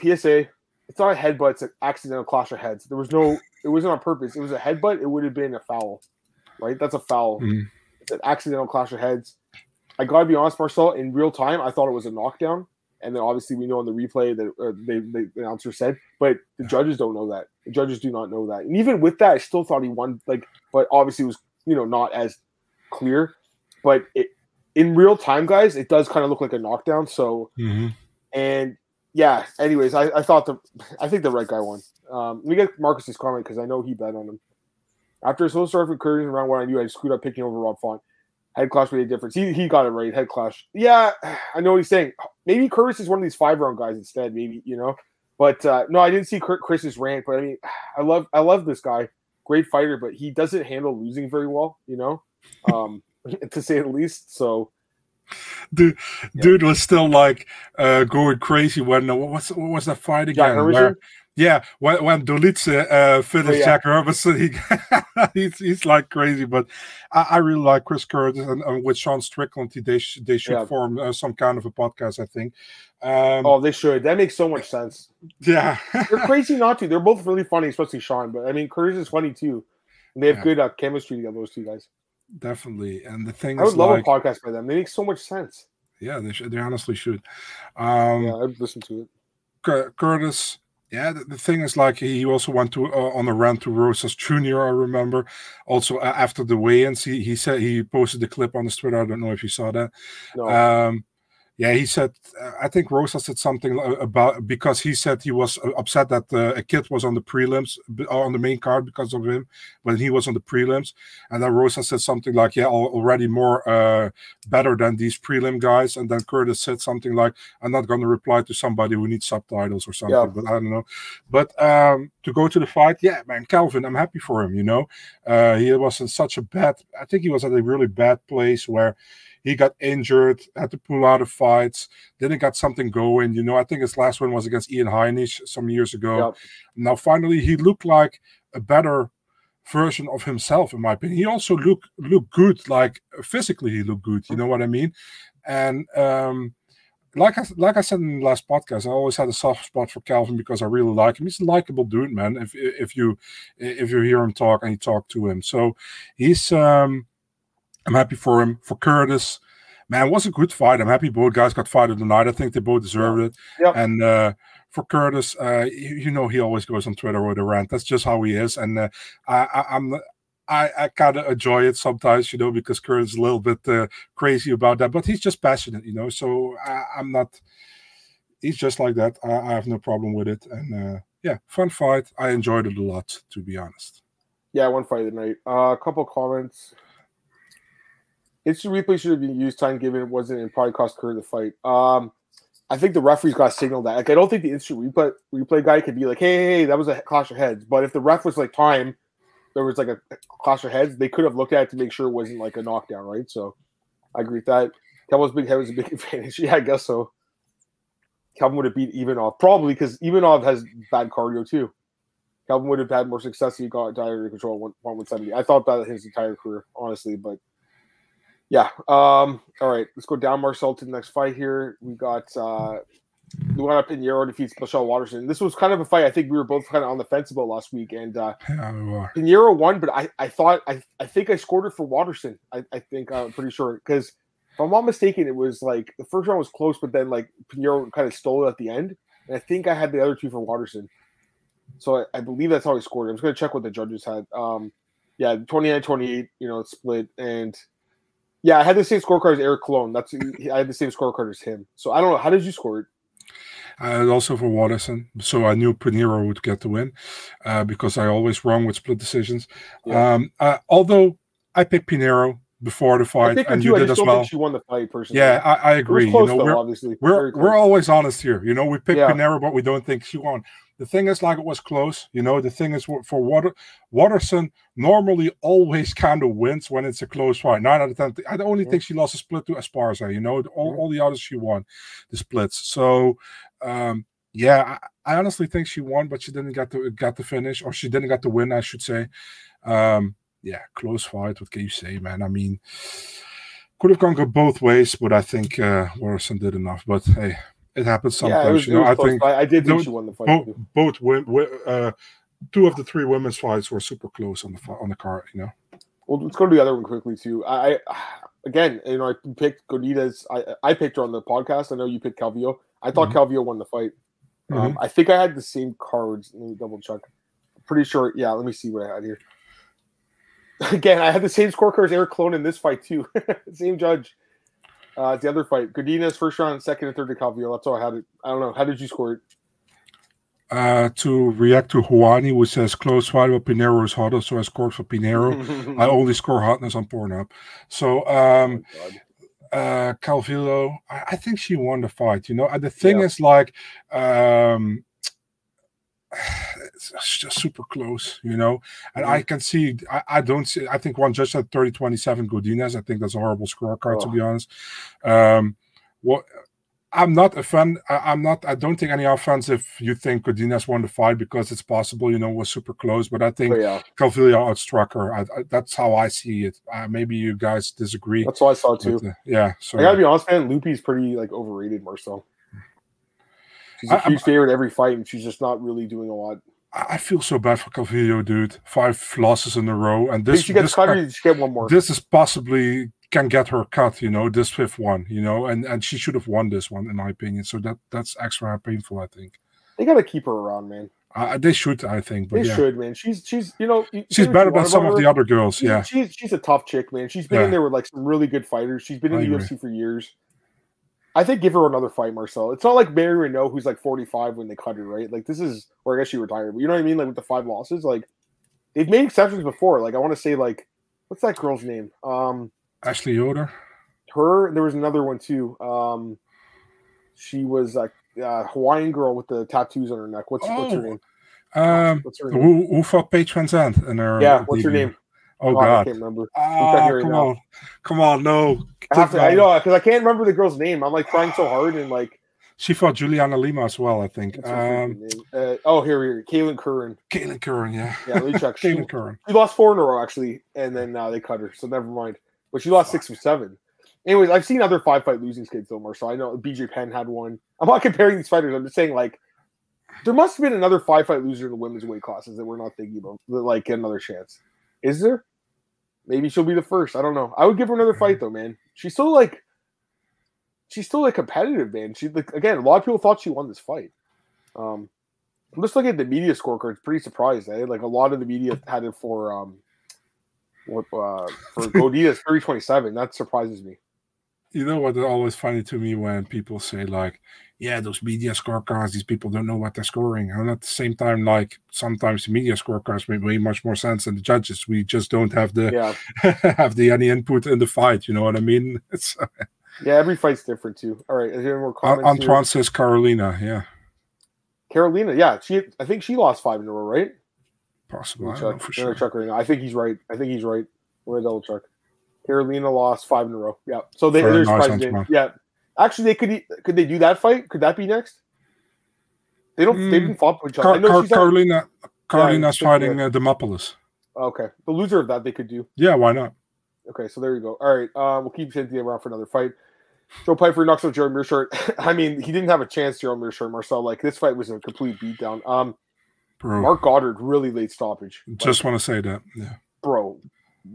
PSA, it's not a headbutt; it's an accidental clash of heads. There was no, it wasn't on purpose. It was a headbutt. It would have been a foul, right? That's a foul. Mm-hmm. It's an accidental clash of heads. I gotta be honest, Marcel. In real time, I thought it was a knockdown, and then obviously we know in the replay that uh, they, they, the announcer said, but the judges don't know that. The judges do not know that, and even with that, I still thought he won. Like, but obviously it was you know not as clear but it, in real time, guys, it does kind of look like a knockdown. So, mm-hmm. and yeah. Anyways, I, I thought the I think the right guy won. Um, let me get Marcus's comment because I know he bet on him. After a slow start for Curtis around one, I knew I screwed up picking over Rob Font. Head clash made a difference. He, he got it right. Head clash. Yeah, I know what he's saying. Maybe Curtis is one of these five round guys instead. Maybe you know, but uh, no, I didn't see Chris's rant. But I mean, I love I love this guy. Great fighter, but he doesn't handle losing very well. You know. Um, (laughs) to say the least. So, dude, yeah. dude was still like uh, going crazy when uh, what was what was that fight again? Where, yeah, when when Dolidze uh, finished oh, yeah. Jack Hermansson, (laughs) he, he's he's like crazy. But I, I really like Chris Curtis and, and, with Sean Strickland, they sh- they should yeah. form uh, some kind of a podcast. I think. Um, oh, they should. That makes so much sense. Yeah, (laughs) they're crazy not to. They're both really funny, especially Sean. But I mean, Curtis is funny too. And they have good uh, chemistry together. Those two guys definitely. And the thing I would love like, a podcast by them. They make so much sense. Yeah, they should. They honestly should. Um, yeah, I'd listen to it. Curtis. Yeah, the, the, thing is, like, he also went to uh, on a rant to Rosas Jr. I remember. Also, uh, after the weigh-ins, he, he said he posted the clip on his Twitter. I don't know if you saw that. No. Um, yeah, he said. I think Rosa said something about because he said he was uh, upset that uh, a kid was on the prelims on the main card because of him when he was on the prelims, and then Rosa said something like, "Yeah, already more uh, better than these prelim guys," and then Curtis said something like, "I'm not going to reply to somebody who needs subtitles or something," yeah. but I don't know. But um, to go to the fight, yeah, man, Kelvin, I'm happy for him. You know, uh, he was in such a bad. I think he was at a really bad place where he got injured, had to pull out of fights, didn't got something going. You know, I think his last one was against Ian Heinisch some years ago. Yep. Now, finally, he looked like a better version of himself, in my opinion. He also looked looked good, like physically, he looked good. You know what I mean? And um, like I like I said in the last podcast, I always had a soft spot for Kelvin because I really like him. He's a likable dude, man. If if you if you hear him talk and you talk to him, so he's um I'm happy for him. For Curtis, man, it was a good fight. I'm happy both guys got fight of the night. I think they both deserved it. Yep. And uh, for Curtis, uh, you, you, know he always goes on Twitter with a rant. That's just how he is. And uh, I, I, am I, I kind of enjoy it sometimes, you know, because Curtis is a little bit uh, crazy about that, but he's just passionate, you know. So I, am not. He's just like that. I, I, have no problem with it, and uh, yeah, fun fight. I enjoyed it a lot, to be honest. Yeah, one fight of the night. Uh, a couple comments. Instant replay should have been used. Time given it wasn't, and probably cost Curry the fight. Um, I think the referees got signaled that. Like, I don't think the instant replay replay guy could be like, "Hey, hey, hey that was a clash of heads." But if the ref was like, "Time," there was like a clash of heads. They could have looked at it to make sure it wasn't like a knockdown, right? So, I agree with that. Campbell's big head was a big (laughs) advantage. Yeah, I guess so. Kelvin would have beat Ivanov probably because Ivanov has bad cardio too. Kelvin would have had more success if he got diary control one one seventy. I thought that his entire career, honestly, but yeah. Um, all right, let's go down Marcel to the next fight here. We got uh Luana Pinheiro defeats Michelle Waterson. This was kind of a fight I think we were both kind of on the fence about last week. And uh Yeah, we. Pinheiro won, but I, I thought I, I think I scored it for Waterson. I, I think I'm pretty sure because if I'm not mistaken, it was like the first round was close, but then like Pinheiro kind of stole it at the end. And I think I had the other two for Waterson. So I, I believe that's how he scored. I'm just gonna check what the judges had. Um yeah, 29-28, you know, split and yeah, I had the same scorecard as Eric Colón. That's I had the same scorecard as him. So I don't know. How did you score it? Uh, also for Waterson, so I knew Pinheiro would get the win uh, because I always wrong with split decisions. Yeah. Um, uh, although I picked Pinheiro before the fight, and you I did as don't well. think she won the fight personally. Yeah, I, I agree. you know, though, we're, obviously. we're we're always honest here. You know, we pick Yeah. Pinheiro, but we don't think she won. The thing is, like it was close. You know, the thing is for Water Waterson normally always kind of wins when it's a close fight. Nine out of ten. I only Yeah. think she lost a split to Esparza. You know, all, Yeah. all the others she won the splits. So. um yeah, I, I honestly think she won, but she didn't get to got the finish, or she didn't get the win, I should say. Um, yeah, close fight. What can you say, man? I mean, could have gone both ways, but I think uh, Morrison did enough. But hey, it happens sometimes. yeah, it was, you know, I think fight. I did think no- she won the fight. both both win, wi- uh, two of the three women's fights were super close on the on the card. You know, Well, let's go to the other one quickly too. I, again, you know, I picked Godinez. I I picked her on the podcast. I know you picked Calvillo. I thought Mhm. Calvillo won the fight. Um, I think I had the same cards. Let me double check. Pretty sure. Yeah, let me see what I had here. (laughs) Again, I had the same scorecard as Eric Colón in this fight too. (laughs) same judge. Uh, the other fight, Godinez first round, second and third to Calvillo. That's all I had it. I don't know. How did you score it? uh, to react to Juani, who says close fight, but Pinheiro is hotter, so I scored for Pinheiro. (laughs) I only score hotness on Pornhub. So um, Oh, uh Calvillo, I, I think she won the fight. You know, and the thing Yeah. is like um it's just super close, you know. And I can see I, I don't see I think one judge said 30 27 Godinez. I think that's a horrible scorecard to Oh. be honest. Um what I'm not a fan. I, I'm not. I don't think any offense if you think Godinez won the fight because it's possible, you know, was super close. But I think But yeah, Calvillo outstruck her. I, I, that's how I see it. Uh, maybe you guys disagree. that's what I saw too. but, uh, yeah. So I gotta be honest, man. Loopy's pretty like overrated, Marcel. She's a I- I'm- huge favorite every fight, and she's just not really doing a lot. I I feel so bad for Calvillo, dude. Five losses in a row, and this she gets this, she get one more. this is possibly can get her cut. You know, this fifth one. You know, and and she should have won this one, in my opinion. So that that's extra painful. I think They gotta keep her around, man. uh, they should. I think, but They yeah, should, man. She's she's you know you- she's better than some of her. the other girls. She's, Yeah, she's she's a tough chick, man. She's been Yeah. in there with like some really good fighters. She's been in I the agree. UFC for years. I think give her another fight, Marcel. It's not like Marion Reneau, who's like 45 when they cut her, right? Like this is, or I guess she retired, but you know what I mean? Like with the five losses, like they've made exceptions before. Like I want to say, like what's that girl's name? Um, Ashley Yoder. her. There was another one too. Um, she was a uh, Hawaiian girl with the tattoos on her neck. What's what's her Oh, name? Um, What's her name? who, who fought Paige VanZant in her? Yeah, what's her name? Oh Oh, I can't remember. Ah, come now. on, come on, no. I, have to, I know because I can't remember the girl's name. I'm like trying so hard and like. She fought Juliana Lima as well, I think. Um. Uh, oh, here, here, Kailin Curran. Kailin Curran, yeah. Yeah, let me check. (laughs) she, Kailin Curran. she lost four in a row actually, and then uh, they cut her, so never mind. But she lost six or seven. Anyways, I've seen other five fight losing skates though, Marcel. I know BJ Penn had one. I'm not comparing these fighters. I'm just saying like there must have been another five fight loser in the women's weight classes that we're not thinking about. That like get another chance. Is there? Maybe she'll be the first. I don't know. I would give her another fight though, man. She's still like she's still like competitive, man. She like again, a lot of people thought she won this fight. Um I'm just looking at the media scorecards, pretty surprised. Eh? Like a lot of the media had it for um what uh for (laughs) Godinez 327. That surprises me. You know what is always funny to me when people say like, "Yeah, those media scorecards, these people don't know what they're scoring," and at the same time, like sometimes the media scorecards make way much more sense than the judges. We just don't have the Yeah. (laughs) have the any input in the fight. You know what I mean? (laughs) It's uh, Yeah, every fight's different too. All right, is there more comments? here? Says Carolina. Yeah, Carolina, yeah, she I think she lost five in a row, right? Possibly. I me don't know check. for sure. check right now. I think he's right. I think he's right. We're gonna double check. Carolina lost five in a row. Yeah. So they, Very they're nice, surprised they- Yeah. Actually, they could could they do that fight? Could that be next? They don't. They Mm. didn't flop with each other. Car- Car- she's at- Carolina, Carolina's but, fighting uh, Demopoulos. okay. The loser of that they could do. Yeah, why not? Okay, so there you go. All right, uh, we'll keep Cynthia around for another fight. Joe Pyfer knocks out Gerald Meerschaert. (laughs) I mean, he didn't have a chance, Gerald Meerschaert, Marcel. Like this fight was a complete beatdown. Um, Bro, Mark Goddard really late stoppage. Like, just want to say that. Yeah.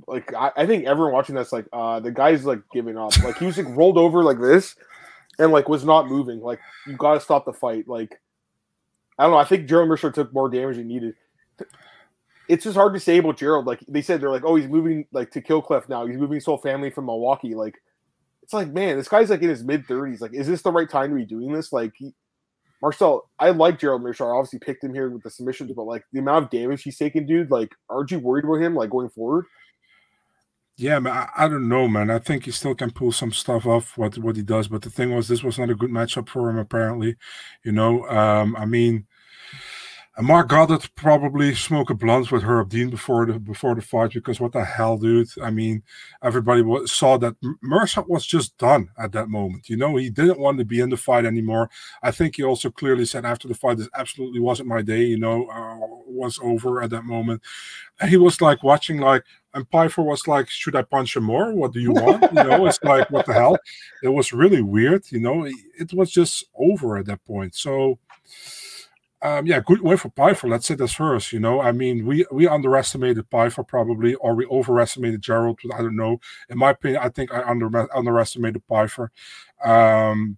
Like I, I think everyone watching that's like, uh, the guy's like giving up. Like he was like rolled over like this, and like was not moving. Like you got to stop the fight. Like I don't know. I think Gerald Meerschaert took more damage than needed. It's just hard to say about Gerald. Like they said, they're like, oh, he's moving like to Kill Cliff now. He's moving his whole family from Milwaukee. Like it's like, man, this guy's like in his mid thirties. Like, is this the right time to be doing this? Like, he, Marcel, I like Gerald Meerschaert. I obviously picked him here with the submissions, but like the amount of damage he's taken, dude. Like, aren't you worried about him like going forward? Yeah, man, I, I don't know, man. I think he still can pull some stuff off what what he does. But the thing was, this was not a good matchup for him. Apparently, you know. Um, I mean, Mark Goddard probably smoke a blunt with Herb Dean before the before the fight because what the hell, dude? I mean, everybody saw that Mercer was just done at that moment. You know, he didn't want to be in the fight anymore. I think he also clearly said after the fight, this absolutely wasn't my day. You know, uh, was over at that moment. And he was like watching like and Pyfer was like, "Should I punch him more? What do you want?" You know, it's like, "What the hell?" It was really weird. You know, it was just over at that point. So, um, yeah, good way for Pyfer. Let's say that's first. You know, I mean, we we underestimated Pyfer probably, or we overestimated Gerald. I don't know. In my opinion, I think I under underestimated Pyfer. Um,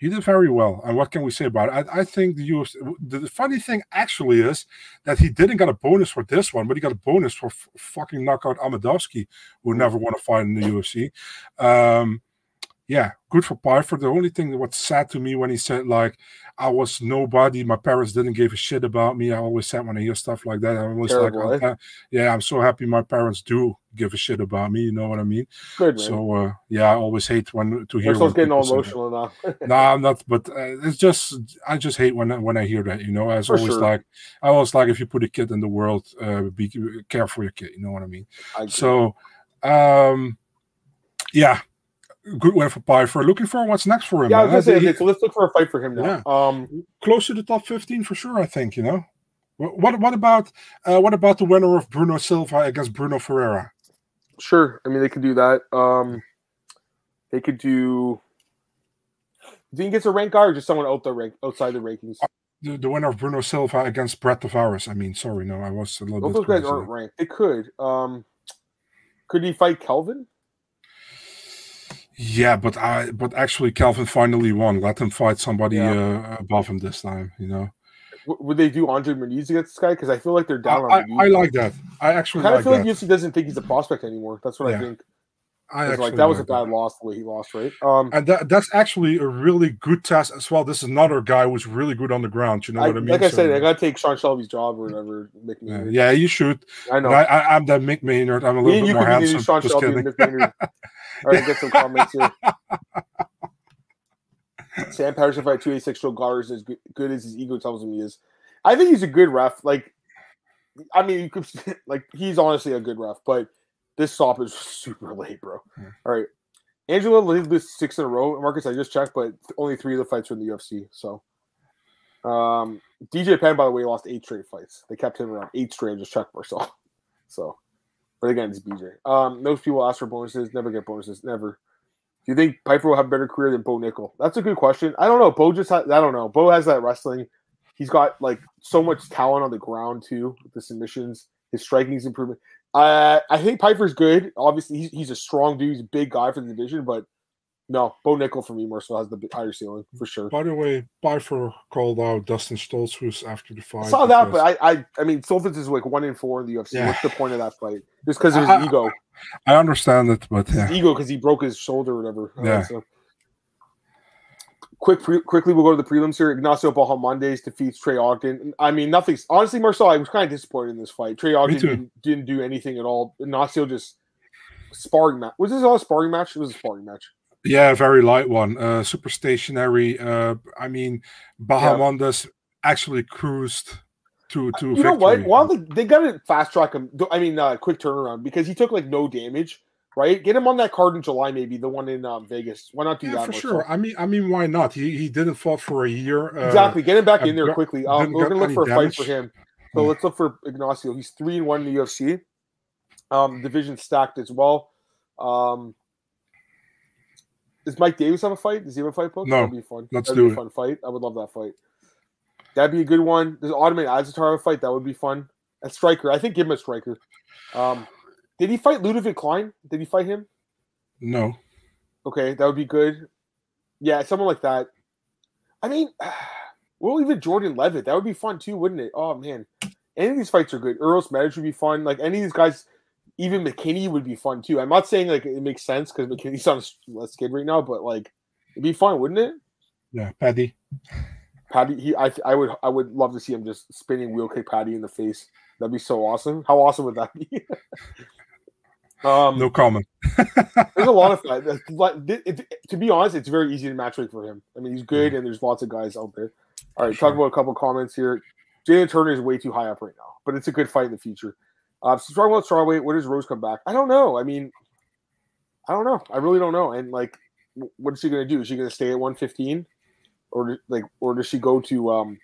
he did very well. And what can we say about it? I, I think the UFC. The, funny thing actually is that he didn't get a bonus for this one, but he got a bonus for f- fucking knockout Amedovski, who never won a fight in the UFC. Um, yeah, good for Pyfer. The only thing that was sad to me when he said like I was nobody, my parents didn't give a shit about me. I always said when I hear stuff like that, I'm always Terrible, like, eh? "I'm yeah, I'm so happy my parents do give a shit about me. You know what I mean? Good. So uh, yeah, I always hate when to hear. When getting all people say that emotional now. (laughs) no, I'm not. But uh, it's just I just hate when when I hear that. You know, as For always sure. like I always like if you put a kid in the world, uh, be care for your kid. You know what I mean? I. So, um, yeah, good win for Pyfer. Looking for what's next for him. yeah, I was gonna say, okay, so let's look for a fight for him now. Yeah. Um, close to the top 15 for sure. I think you know. What what, about uh, what about the winner of Bruno Silva against Bruno Ferreira? sure. I mean, they could do that. Um, they could do. Do you think it's a rank guy or just someone out the rank outside the rankings? The, the winner of Bruno Silva against Brad Tavares. I mean, sorry, no, I was a little those guys aren't ranked. They could. Um, could he fight Kelvin? Yeah, but I but actually Kelvin finally won. Let him fight somebody Yeah. uh, above him this time. You know, W- would they do Andre Muniz against this guy? Because I feel like they're I, down on I, I like that. I I actually kind of like feel that. like UFC doesn't think he's a prospect anymore. That's what I think. I actually like that was a bad that. loss the way he lost, right? Um, And that, that's actually a really good test as well. This is another guy who's really good on the ground. You know I, what I mean? like I So, said, I gotta take Sean Shelby's job or whatever. Yeah, yeah, you should. I know. And I, I, I'm that Mick Maynard. I'm a little and bit more could be the handsome. Sean Just Shelby kidding. (laughs) and Mick Maynard. All right, get some comments here. Sam Patterson fight 286 Joe Goddard is as good, as his ego tells him he is. I think he's a good ref. Like, I mean, you could (laughs) like he's honestly a good ref, but this stop is (laughs) super late, bro. Yeah. All right, Angela leads six in a row. Marcus, I just checked, but only three of the fights were in the UFC. So, um, BJ Penn, by the way, lost eight straight fights. They kept him around eight straight. I just checked myself. (laughs) So, but again, it's BJ. Um, most people ask for bonuses, never get bonuses, never. Do you think Pyfer will have a better career than Bo Nickal? That's a good question. I don't know. Bo just ha- I don't know. Bo has that wrestling. He's got like so much talent on the ground too with the submissions. His striking's improvement. Uh, I think Pyfer's good. Obviously, he's, he's a strong dude. He's a big guy for the division, but no, Bo Nickal for me so has the higher ceiling for sure. By the way, Pyfer called out Dustin Stoltzfus after the fight. I saw that, because- but I, I, I mean, Stoltzfus is like one in four in the UFC. Yeah. What's the point of that fight? Just because of his I- ego. I understand it, but yeah. his ego because he broke his shoulder or whatever. Uh, Yeah. so. Quick, pre- quickly, we'll go to the prelims here. Ignacio Bahamondes defeats Trey Ogden. I mean, nothing's honestly, Marcel. I was kind of disappointed in this fight. Trey Ogden didn't, didn't do anything at all. Ignacio just sparring match. Was this all a sparring match? It was a sparring match. Yeah, very light one. Uh, super stationary. Uh, I mean, Bahamondes actually cruised to to You victory. know what? While they, they got to fast track him, I mean, uh, quick turnaround because he took like no damage, right? Get him on that card in July, maybe the one in um, Vegas. Why not do Yeah, that? for sure. I mean, I mean, why not? He he didn't fought for a year. Uh, Exactly. Get him back uh, in there quickly. Um, we're gonna look for a fight for him. So let's look for Ignacio. He's three and one in the UFC. Um, division stacked as well. Um, does Mike Davis have a fight? Does he have a fight book? No. That'd be fun. Let's That'd do be a fun fight. I would love that fight. That'd be a good one. Does Ottman Azaitar have a fight? That would be fun. A striker. I think give him a striker. Um, did he fight Ludovic Klein? Did he fight him? No. Okay, that would be good. Yeah, someone like that. I mean, (sighs) well, even Jordan Levitt, that would be fun too, wouldn't it? Oh man, any of these fights are good. Earl Smash would be fun. Like any of these guys, even McKinney would be fun too. I'm not saying like it makes sense because McKinney's on a skid right now, but like it'd be fun, wouldn't it? Yeah, Paddy. Paddy, he, I, I would, I would love to see him just spinning wheel kick Paddy in the face. That'd be so awesome. How awesome would that be? (laughs) um, No comment. (laughs) There's a lot of fight. Like, it- it- to be honest, it's very easy to match make for him. I mean, he's good, and there's lots of guys out there. All right, Sure. talk about a couple comments here. Jalin Turner is way too high up right now, but it's a good fight in the future. Uh, so talking about strawweight, where does Rose come back? I don't know. I mean, I don't know. I really don't know. And like, what is she going to do? Is she going to stay at 115, or like, or does she go to um,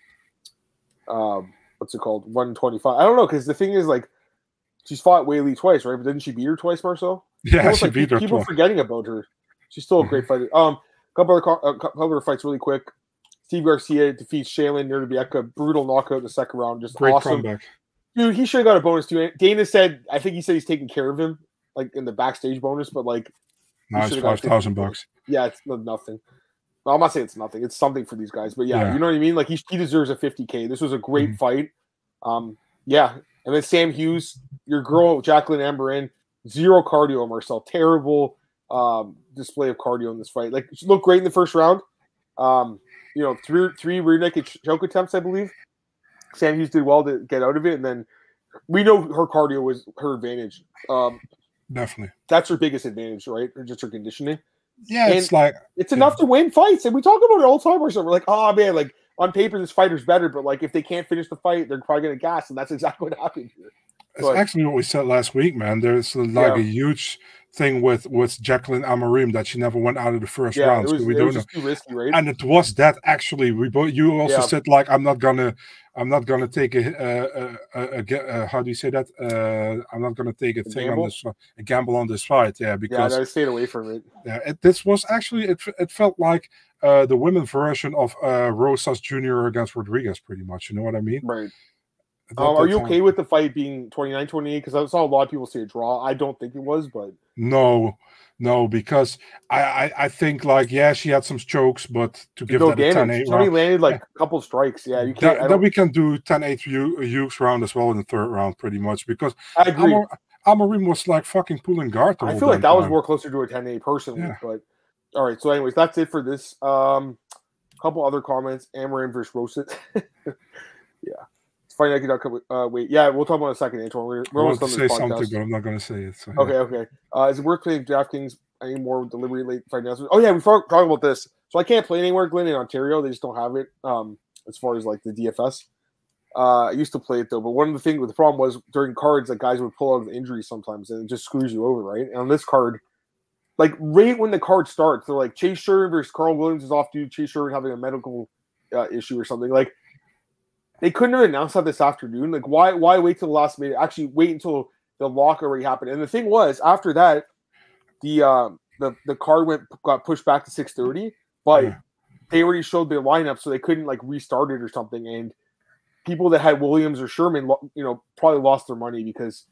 um, what's it called, 125? I don't know because the thing is like, she's fought Weili twice, right? But didn't she beat her twice, Marcel? Yeah, Almost she like beat her. People twice. forgetting about her. She's still a great fighter. Um, couple other uh, couple other fights really quick. Steve Garcia defeats Shaylin Nurbieka, brutal knockout in the second round, just Great awesome. comeback. Dude, he should have got a bonus too. Dana said, I think he said he's taking care of him, like in the backstage bonus, but like, should've got five thousand bucks. yeah, it's nothing. Well, I'm not saying it's nothing. It's something for these guys, but yeah, Yeah. you know what I mean. Like he, he deserves a 50k. This was a great Mhm. fight. Um, yeah, and then Sam Hughes, your girl Jacqueline Amorim, zero cardio, Marcel. Terrible um, display of cardio in this fight. Like she looked great in the first round. Um, you know, three three rear naked choke attempts, I believe. Sam Hughes did well to get out of it, and then we know her cardio was her advantage. Um, Definitely. that's her biggest advantage, right? Or just her conditioning Yeah, it's like it's enough to win fights. And we talk about it all the time. Or something. We're like, oh man, like on paper this fighter's better, but like if they can't finish the fight, they're probably gonna gas, and that's (laughs) exactly what happened here. it's ahead. actually what we said last week, man. There's like Yeah. a huge thing with with Jacqueline Amorim that she never went out of the first Yeah, round. was, we it don't was know. too risky, right? And it was that actually. We both. You also Yeah. said like I'm not gonna. I'm not gonna take a, a, a, a, uh how do you say that? Uh, I'm not gonna take a, thing gamble? on this a gamble on this fight. Yeah, because yeah, I stayed away from it. Yeah, it, this was actually it. It felt like uh, the women version of uh, Rosas Jr. against Rodriguez, pretty much. You know what I mean? Right. Um, are you okay with the fight being 29 28? Because I saw a lot of people say a draw. I don't think it was, but No, no, because I, I, I think like yeah, she had some chokes, but to give no that a 10 damage. 8 She round, landed like a couple strikes. Yeah, you can't. that, I, we can do 10 8 Hughes round as well in the third round, pretty much because I agree. Amorim was like fucking pulling guard. I feel like that was more closer to a 10 8 personally. Yeah. But all right. So, anyways, that's it for this. Um, couple other comments. Amorim versus Rosit. (laughs) yeah. It's funny I could uh, wait. Yeah, we'll talk about it in a second, Antoine. We're, we're almost done to say something, but I'm not going to say it. So, yeah. Okay, okay. Uh, is it worth playing DraftKings anymore with delivery late fight announcements? Oh yeah, we talking about this. So I can't play anywhere, Glenn, in Ontario. They just don't have it. Um, as far as like the DFS. Uh, I used to play it though, but one of the things with the problem was during cards that guys would pull out of injury sometimes, and it just screws you over, right? And on this card, like right when the card starts, they're like Chase Sherman versus Carl Williams is off due. Chase Sherman having a medical uh, issue or something. Like they couldn't have announced that this afternoon. Like why? Why wait till the last minute? Actually, wait until the lock already happened. And the thing was, after that, the um the the card went got pushed back to six thirty, but Yeah. they already showed their lineup, so they couldn't like restart it or something. And people that had Williams or Sherman, you know, probably lost their money because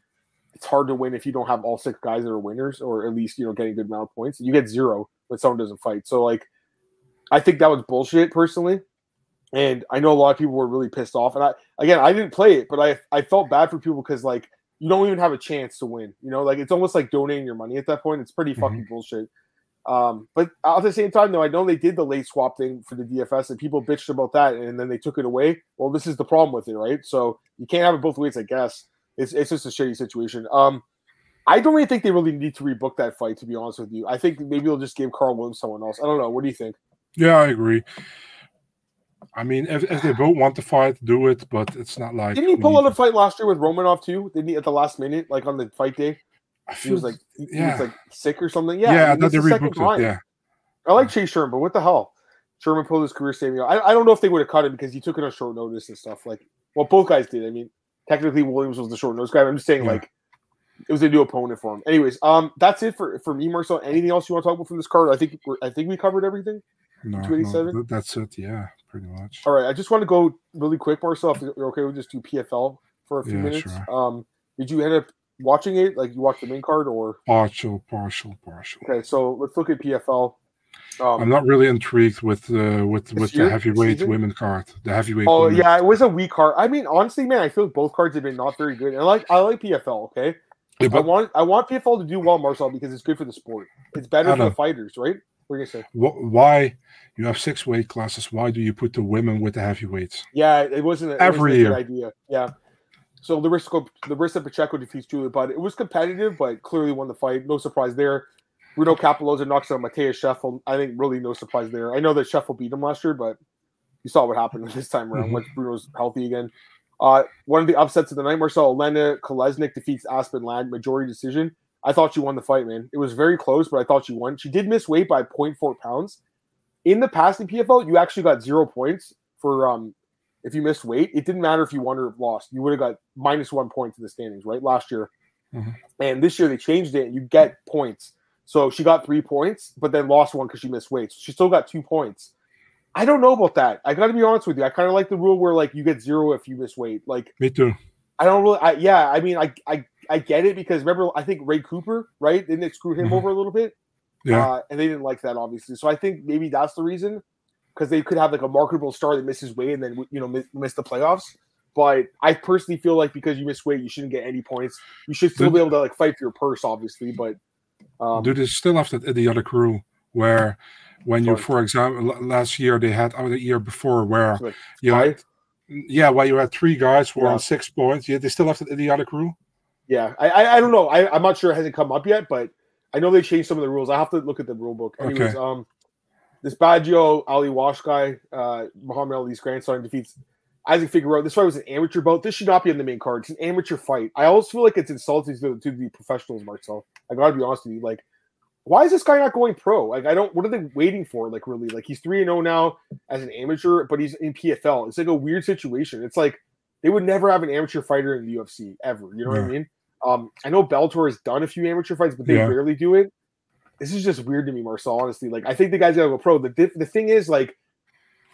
it's hard to win if you don't have all six guys that are winners, or at least you know getting a good amount of points. You get zero when someone doesn't fight. So like, I think that was bullshit personally. And I know a lot of people were really pissed off. And I again, I didn't play it, but I I felt bad for people because like you don't even have a chance to win. You know, like it's almost like donating your money at that point. It's pretty fucking bullshit. Um, but at the same time, though, I know they did the late swap thing for the DFS, and people bitched about that, and then they took it away. Well, this is the problem with it, right? So you can't have it both ways, I guess. It's it's just a shitty situation. Um, I don't really think they really need to rebook that fight, to be honest with you. I think maybe they'll just give Carl Williams someone else. I don't know. What do you think? Yeah, I agree. I mean, if, if they both want to fight, do it, but it's not like Didn't he pull out a fight last year with Romanov too? Didn't he at the last minute, like on the fight day? I He was like he yeah. was like sick or something. Yeah, yeah, I mean, they the rebooked it. Yeah, I like Chase Sherman, but what the hell? Sherman pulled his career saving. I, I don't know if they would have cut him because he took it on short notice and stuff. Like, well, both guys did. I mean, technically Williams was the short notice guy. but I'm just saying, Yeah. like, it was a new opponent for him. Anyways, um, that's it for for me, Marcel. Anything else you want to talk about from this card? I think we're, I think we covered everything. No, no 287? th- that's it. Yeah, pretty much. All right, I just want to go really quick, Marcel. If you're okay, we'll just do PFL for a few Yeah, minutes. sure. Um, did you end up watching it? Like, you watched the main card, or Partial, partial, partial. okay? So let's look at PFL. Um, I'm not really intrigued with uh, with with year? the heavyweight Season? women card. The heavyweight. Oh women. yeah, it was a weak card. I mean, honestly, man, I feel like both cards have been not very good. And I like I like PFL. Okay, Yeah, I want I want PFL to do well, Marcel, because it's good for the sport. It's better for the fighters, right? What are you gonna say? wh- why you have six weight classes? Why do you put the women with the heavyweights? Yeah, it wasn't a, it Every wasn't year. good idea. Yeah. So Larissa Larissa Pacheco defeats Julia Budd. It was competitive, but clearly won the fight. No surprise there. Bruno Cappelozza knocks out Mateus Scheffel. I think really no surprise there. I know that Scheffel beat him last year, but you saw what happened (laughs) this time around Mhm. once Bruno's healthy again. Uh, one of the upsets of the night, Marcel Elena Kolesnik defeats Aspen Ladd majority decision. I thought she won the fight, man. It was very close, but I thought she won. She did miss weight by 0.4 pounds. In the past in PFL, you actually got zero points for um if you missed weight. It didn't matter if you won or lost. You would have got minus one point to the standings, right? Last year. Mhm. And this year they changed it you get points. So she got three points, but then lost one because she missed weight. So she still got two points. I don't know about that. I got to be honest with you. I kind of like the rule where like you get zero if you miss weight. Like Me too. I don't really. I, yeah, I mean, I, I I get it because remember, I think Ray Cooper, right? Didn't it screw him Mhm. over a little bit? Yeah. Uh, and they didn't like that, obviously. So I think maybe that's the reason because they could have like a marketable star that misses weight and then you know miss, miss the playoffs. But I personally feel like because you miss weight, you shouldn't get any points. You should still be able to like fight for your purse, obviously. But um, Do they still have that idiotic rule where when you, for example, last year they had, or the year before, where like you had, five? yeah, where you had three guys who were Yeah. on six points. Yeah, they still have that idiotic rule. Yeah, I, I I don't know. I I'm not sure it hasn't come up yet, but I know they changed some of the rules. I have to look at the rule book. Anyways, Okay. um, this Biaggio Ali Walsh guy, uh, Muhammad Ali's grandson defeats Isaac Figueroa. This fight was an amateur bout. This should not be on the main card. It's an amateur fight. I always feel like it's insulting to, to the professionals, Marcel. I gotta be honest with you. Like, why is this guy not going pro? Like, I don't. What are they waiting for? Like, really? Like, he's three and zero now as an amateur, but he's in PFL. It's like a weird situation. It's like they would never have an amateur fighter in the UFC ever. You know what I mean? Um, I know Bellator has done a few amateur fights, but they Yeah. rarely do it. This is just weird to me, Marcel. Honestly, like I think the guy's gotta go pro. The diff- the thing is, like,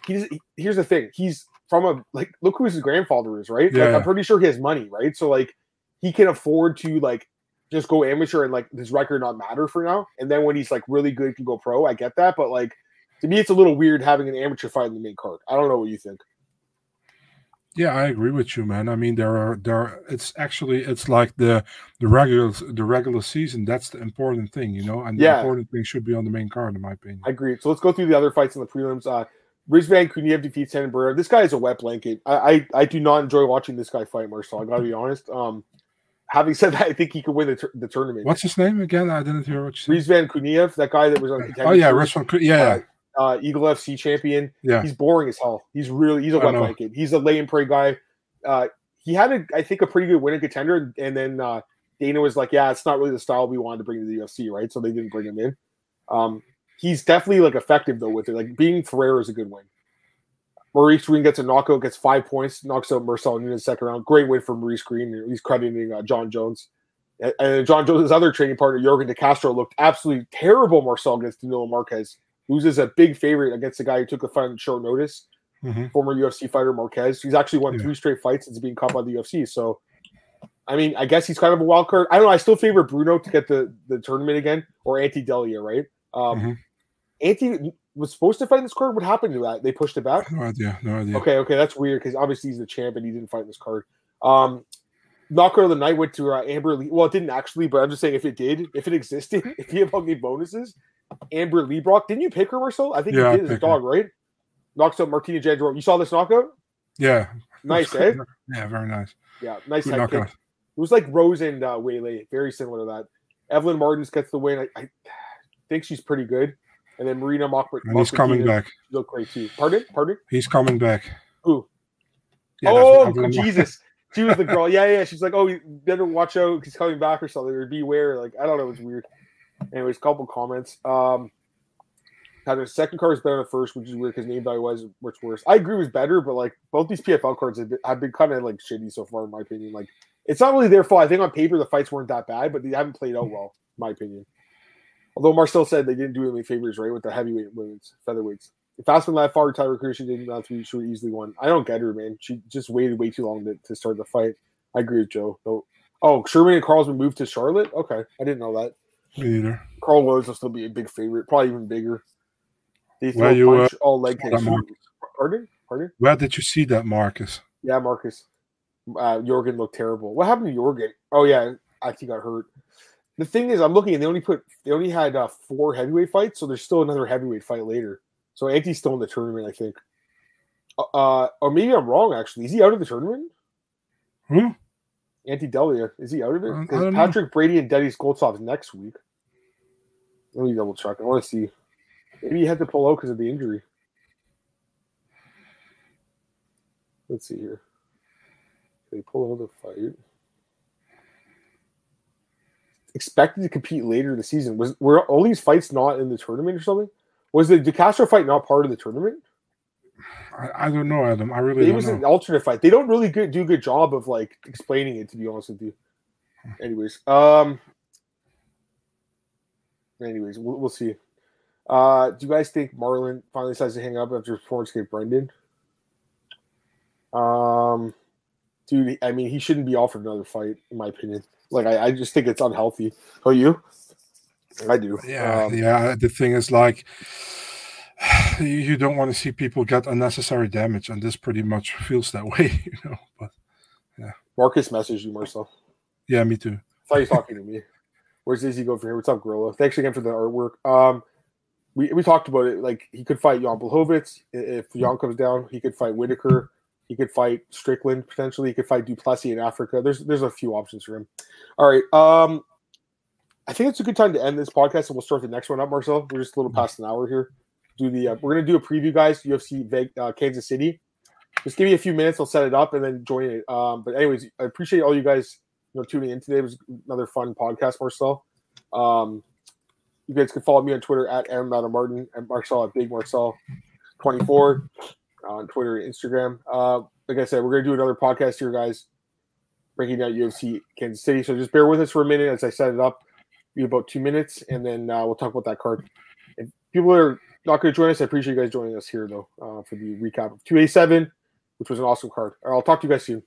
he's he- here's the thing. He's from a like look who his grandfather is, right? Like, I'm pretty sure he has money, right? So like he can afford to like just go amateur and like his record not matter for now. And then when he's like really good, he can go pro. I get that, but like to me, it's a little weird having an amateur fight in the main card. I don't know what you think. Yeah, I agree with you, man. I mean, there are there. Are, it's actually it's like the the regular the regular season. That's the important thing, you know. And the Yeah. important thing should be on the main card, in my opinion. I agree. So let's go through the other fights in the prelims. Uh Rizvan Kuniev defeats Henan This guy is a wet blanket. I, I I do not enjoy watching this guy fight, Marcel. I gotta be honest. Um having said that, I think he could win the, tur- the tournament. What's his name again? I didn't hear what you said. Rizvan Kuniev, that guy that was on contender Oh yeah. Ku- Yeah, uh, Eagle FC champion. yeah. He's boring as hell. He's really he's a wet blanket. He's a lay and pray guy. Uh, he had a I think a pretty good winning contender, and then uh, Dana was like, "Yeah, it's not really the style we wanted to bring to the UFC, right?" So they didn't bring him in. Um, he's definitely like effective though with it. Like being Ferreira is a good win. Maurice Greene gets a knockout, gets five points, knocks out Marcel in the second round. Great win for Maurice Greene. He's crediting uh, Jon Jones. And- And Jon Jones' other training partner, Yorgan De Castro, looked absolutely terrible. Marcel against Danilo Marques, loses a big favorite against the guy who took a fight on short notice hmm former UFC fighter Marques. He's actually won Yeah. three straight fights since being caught by the UFC. So, I mean, I guess he's kind of a wild card. I don't know. I still favor Bruno to get the the tournament again or Ante Delija, right? Um, Mhm. Ante was supposed to fight in this card. What happened to that? They pushed it back. No idea. No idea. Okay, okay, that's weird because obviously he's the champ and he didn't fight in this card. Um, knockout of the night went to uh, Amber Lee. Well, it didn't actually, but I'm just saying if it did, if it existed, (laughs) if he had gave bonuses, Amber Leibrock. Didn't you pick her, Marcel? I think Yeah, you did as a picked her. dog, right? Knocks out Martina Jindrová. You saw this knockout? Yeah. Nice, eh? Yeah, very nice. Yeah, nice head kick. It was like Rose and uh, Weili, very similar to that. Evelyn Martins gets the win. I, I think she's pretty good. And then Marina Mock. And he's coming back. Look great too. Pardon? Pardon? He's coming back. Who? Yeah, oh, what Evelyn Mar- Jesus. (laughs) she was the girl. Yeah, yeah. She's like, oh, you better watch out. He's coming back or something, or beware. Like, I don't know. It's weird. Anyways, a couple comments. Um, the second card is better than the first, which is weird because name value wise, much worse. I agree was better, but like both these PFL cards have been, have been kind of like shitty so far, in my opinion. Like, it's not really their fault. I think on paper the fights weren't that bad, but they haven't played out well, in my opinion. Although Marcel said they didn't do any favors, right, with the heavyweight women's featherweights. If Aspen that far Tyler Cruz, she didn't have to, she would easily won. I don't get her, man. She just waited way too long to, to start the fight. I agree with Joe. Oh, Sherman and Carl's been moved to Charlotte? Okay. I didn't know that. Me either. Carl Rose will still be a big favorite, probably even bigger. They throw Where you, punch, all leg kicks. Pardon? Pardon? Where did you see that, Marcus? Yeah, Marcus. Uh, Yorgan looked terrible. What happened to Yorgan? Oh yeah, I think he got hurt. The thing is, I'm looking and they only put they only had uh, four heavyweight fights, so there's still another heavyweight fight later. So Ante's still in the tournament, I think. Uh, or maybe I'm wrong. Actually, is he out of the tournament? Who? Ante Delija is he out of it? Um, I Because don't know. Patrick Brady and Denis Goltsov's next week. Let me double check. I want to see. Maybe he had to pull out because of the injury. Let's see here. He pull out of the fight? Expected to compete later in the season. Was were all these fights not in the tournament or something? Was the DeCastro fight not part of the tournament? I, I don't know, Adam. I really It was know. an alternate fight. They don't really good, do a good job of like explaining it, to be honest with you. Anyways, um, anyways, we'll, we'll see. Uh, do you guys think Marlon finally decides to hang up after performance against Brendan? Um, dude, I mean, he shouldn't be offered another fight, in my opinion. Like, I, I just think it's unhealthy. Oh, you? I do. Yeah, Um, yeah. The thing is, like, (sighs) you, you don't want to see people get unnecessary damage, and this pretty much feels that (laughs) way, you know. But yeah, Marcus messaged you, Marcel. yeah, me too. I thought was talking to me. Where's Izzy go from here? What's up, Gorilla? Thanks again for the artwork. Um, we, we talked about it. Like he could fight Jan Blachowicz I- if Jan comes down. He could fight Whittaker. He could fight Strickland potentially. He could fight Du Plessis in Africa. There's there's a few options for him. All right. Um, I think it's a good time to end this podcast, and we'll start the next one up, Marcel. We're just a little past an hour here. Do the uh, we're gonna do a preview, guys. UFC Veg- uh, Kansas City. Just give me a few minutes. I'll set it up and then join it. Um, but anyways, I appreciate all you guys you know tuning in today. It was another fun podcast, Marcel. Um, you guys can follow me on Twitter at Adam Martin and Marcel at Big Marcel twenty four on Twitter and Instagram. Uh, like I said, we're gonna do another podcast here, guys, breaking down UFC Kansas City. So just bear with us for a minute as I set it up. Be about two minutes, and then uh, we'll talk about that card. If people are not going to join us, I appreciate you guys joining us here though uh, for the recap of two A seven, which was an awesome card. I'll talk to you guys soon.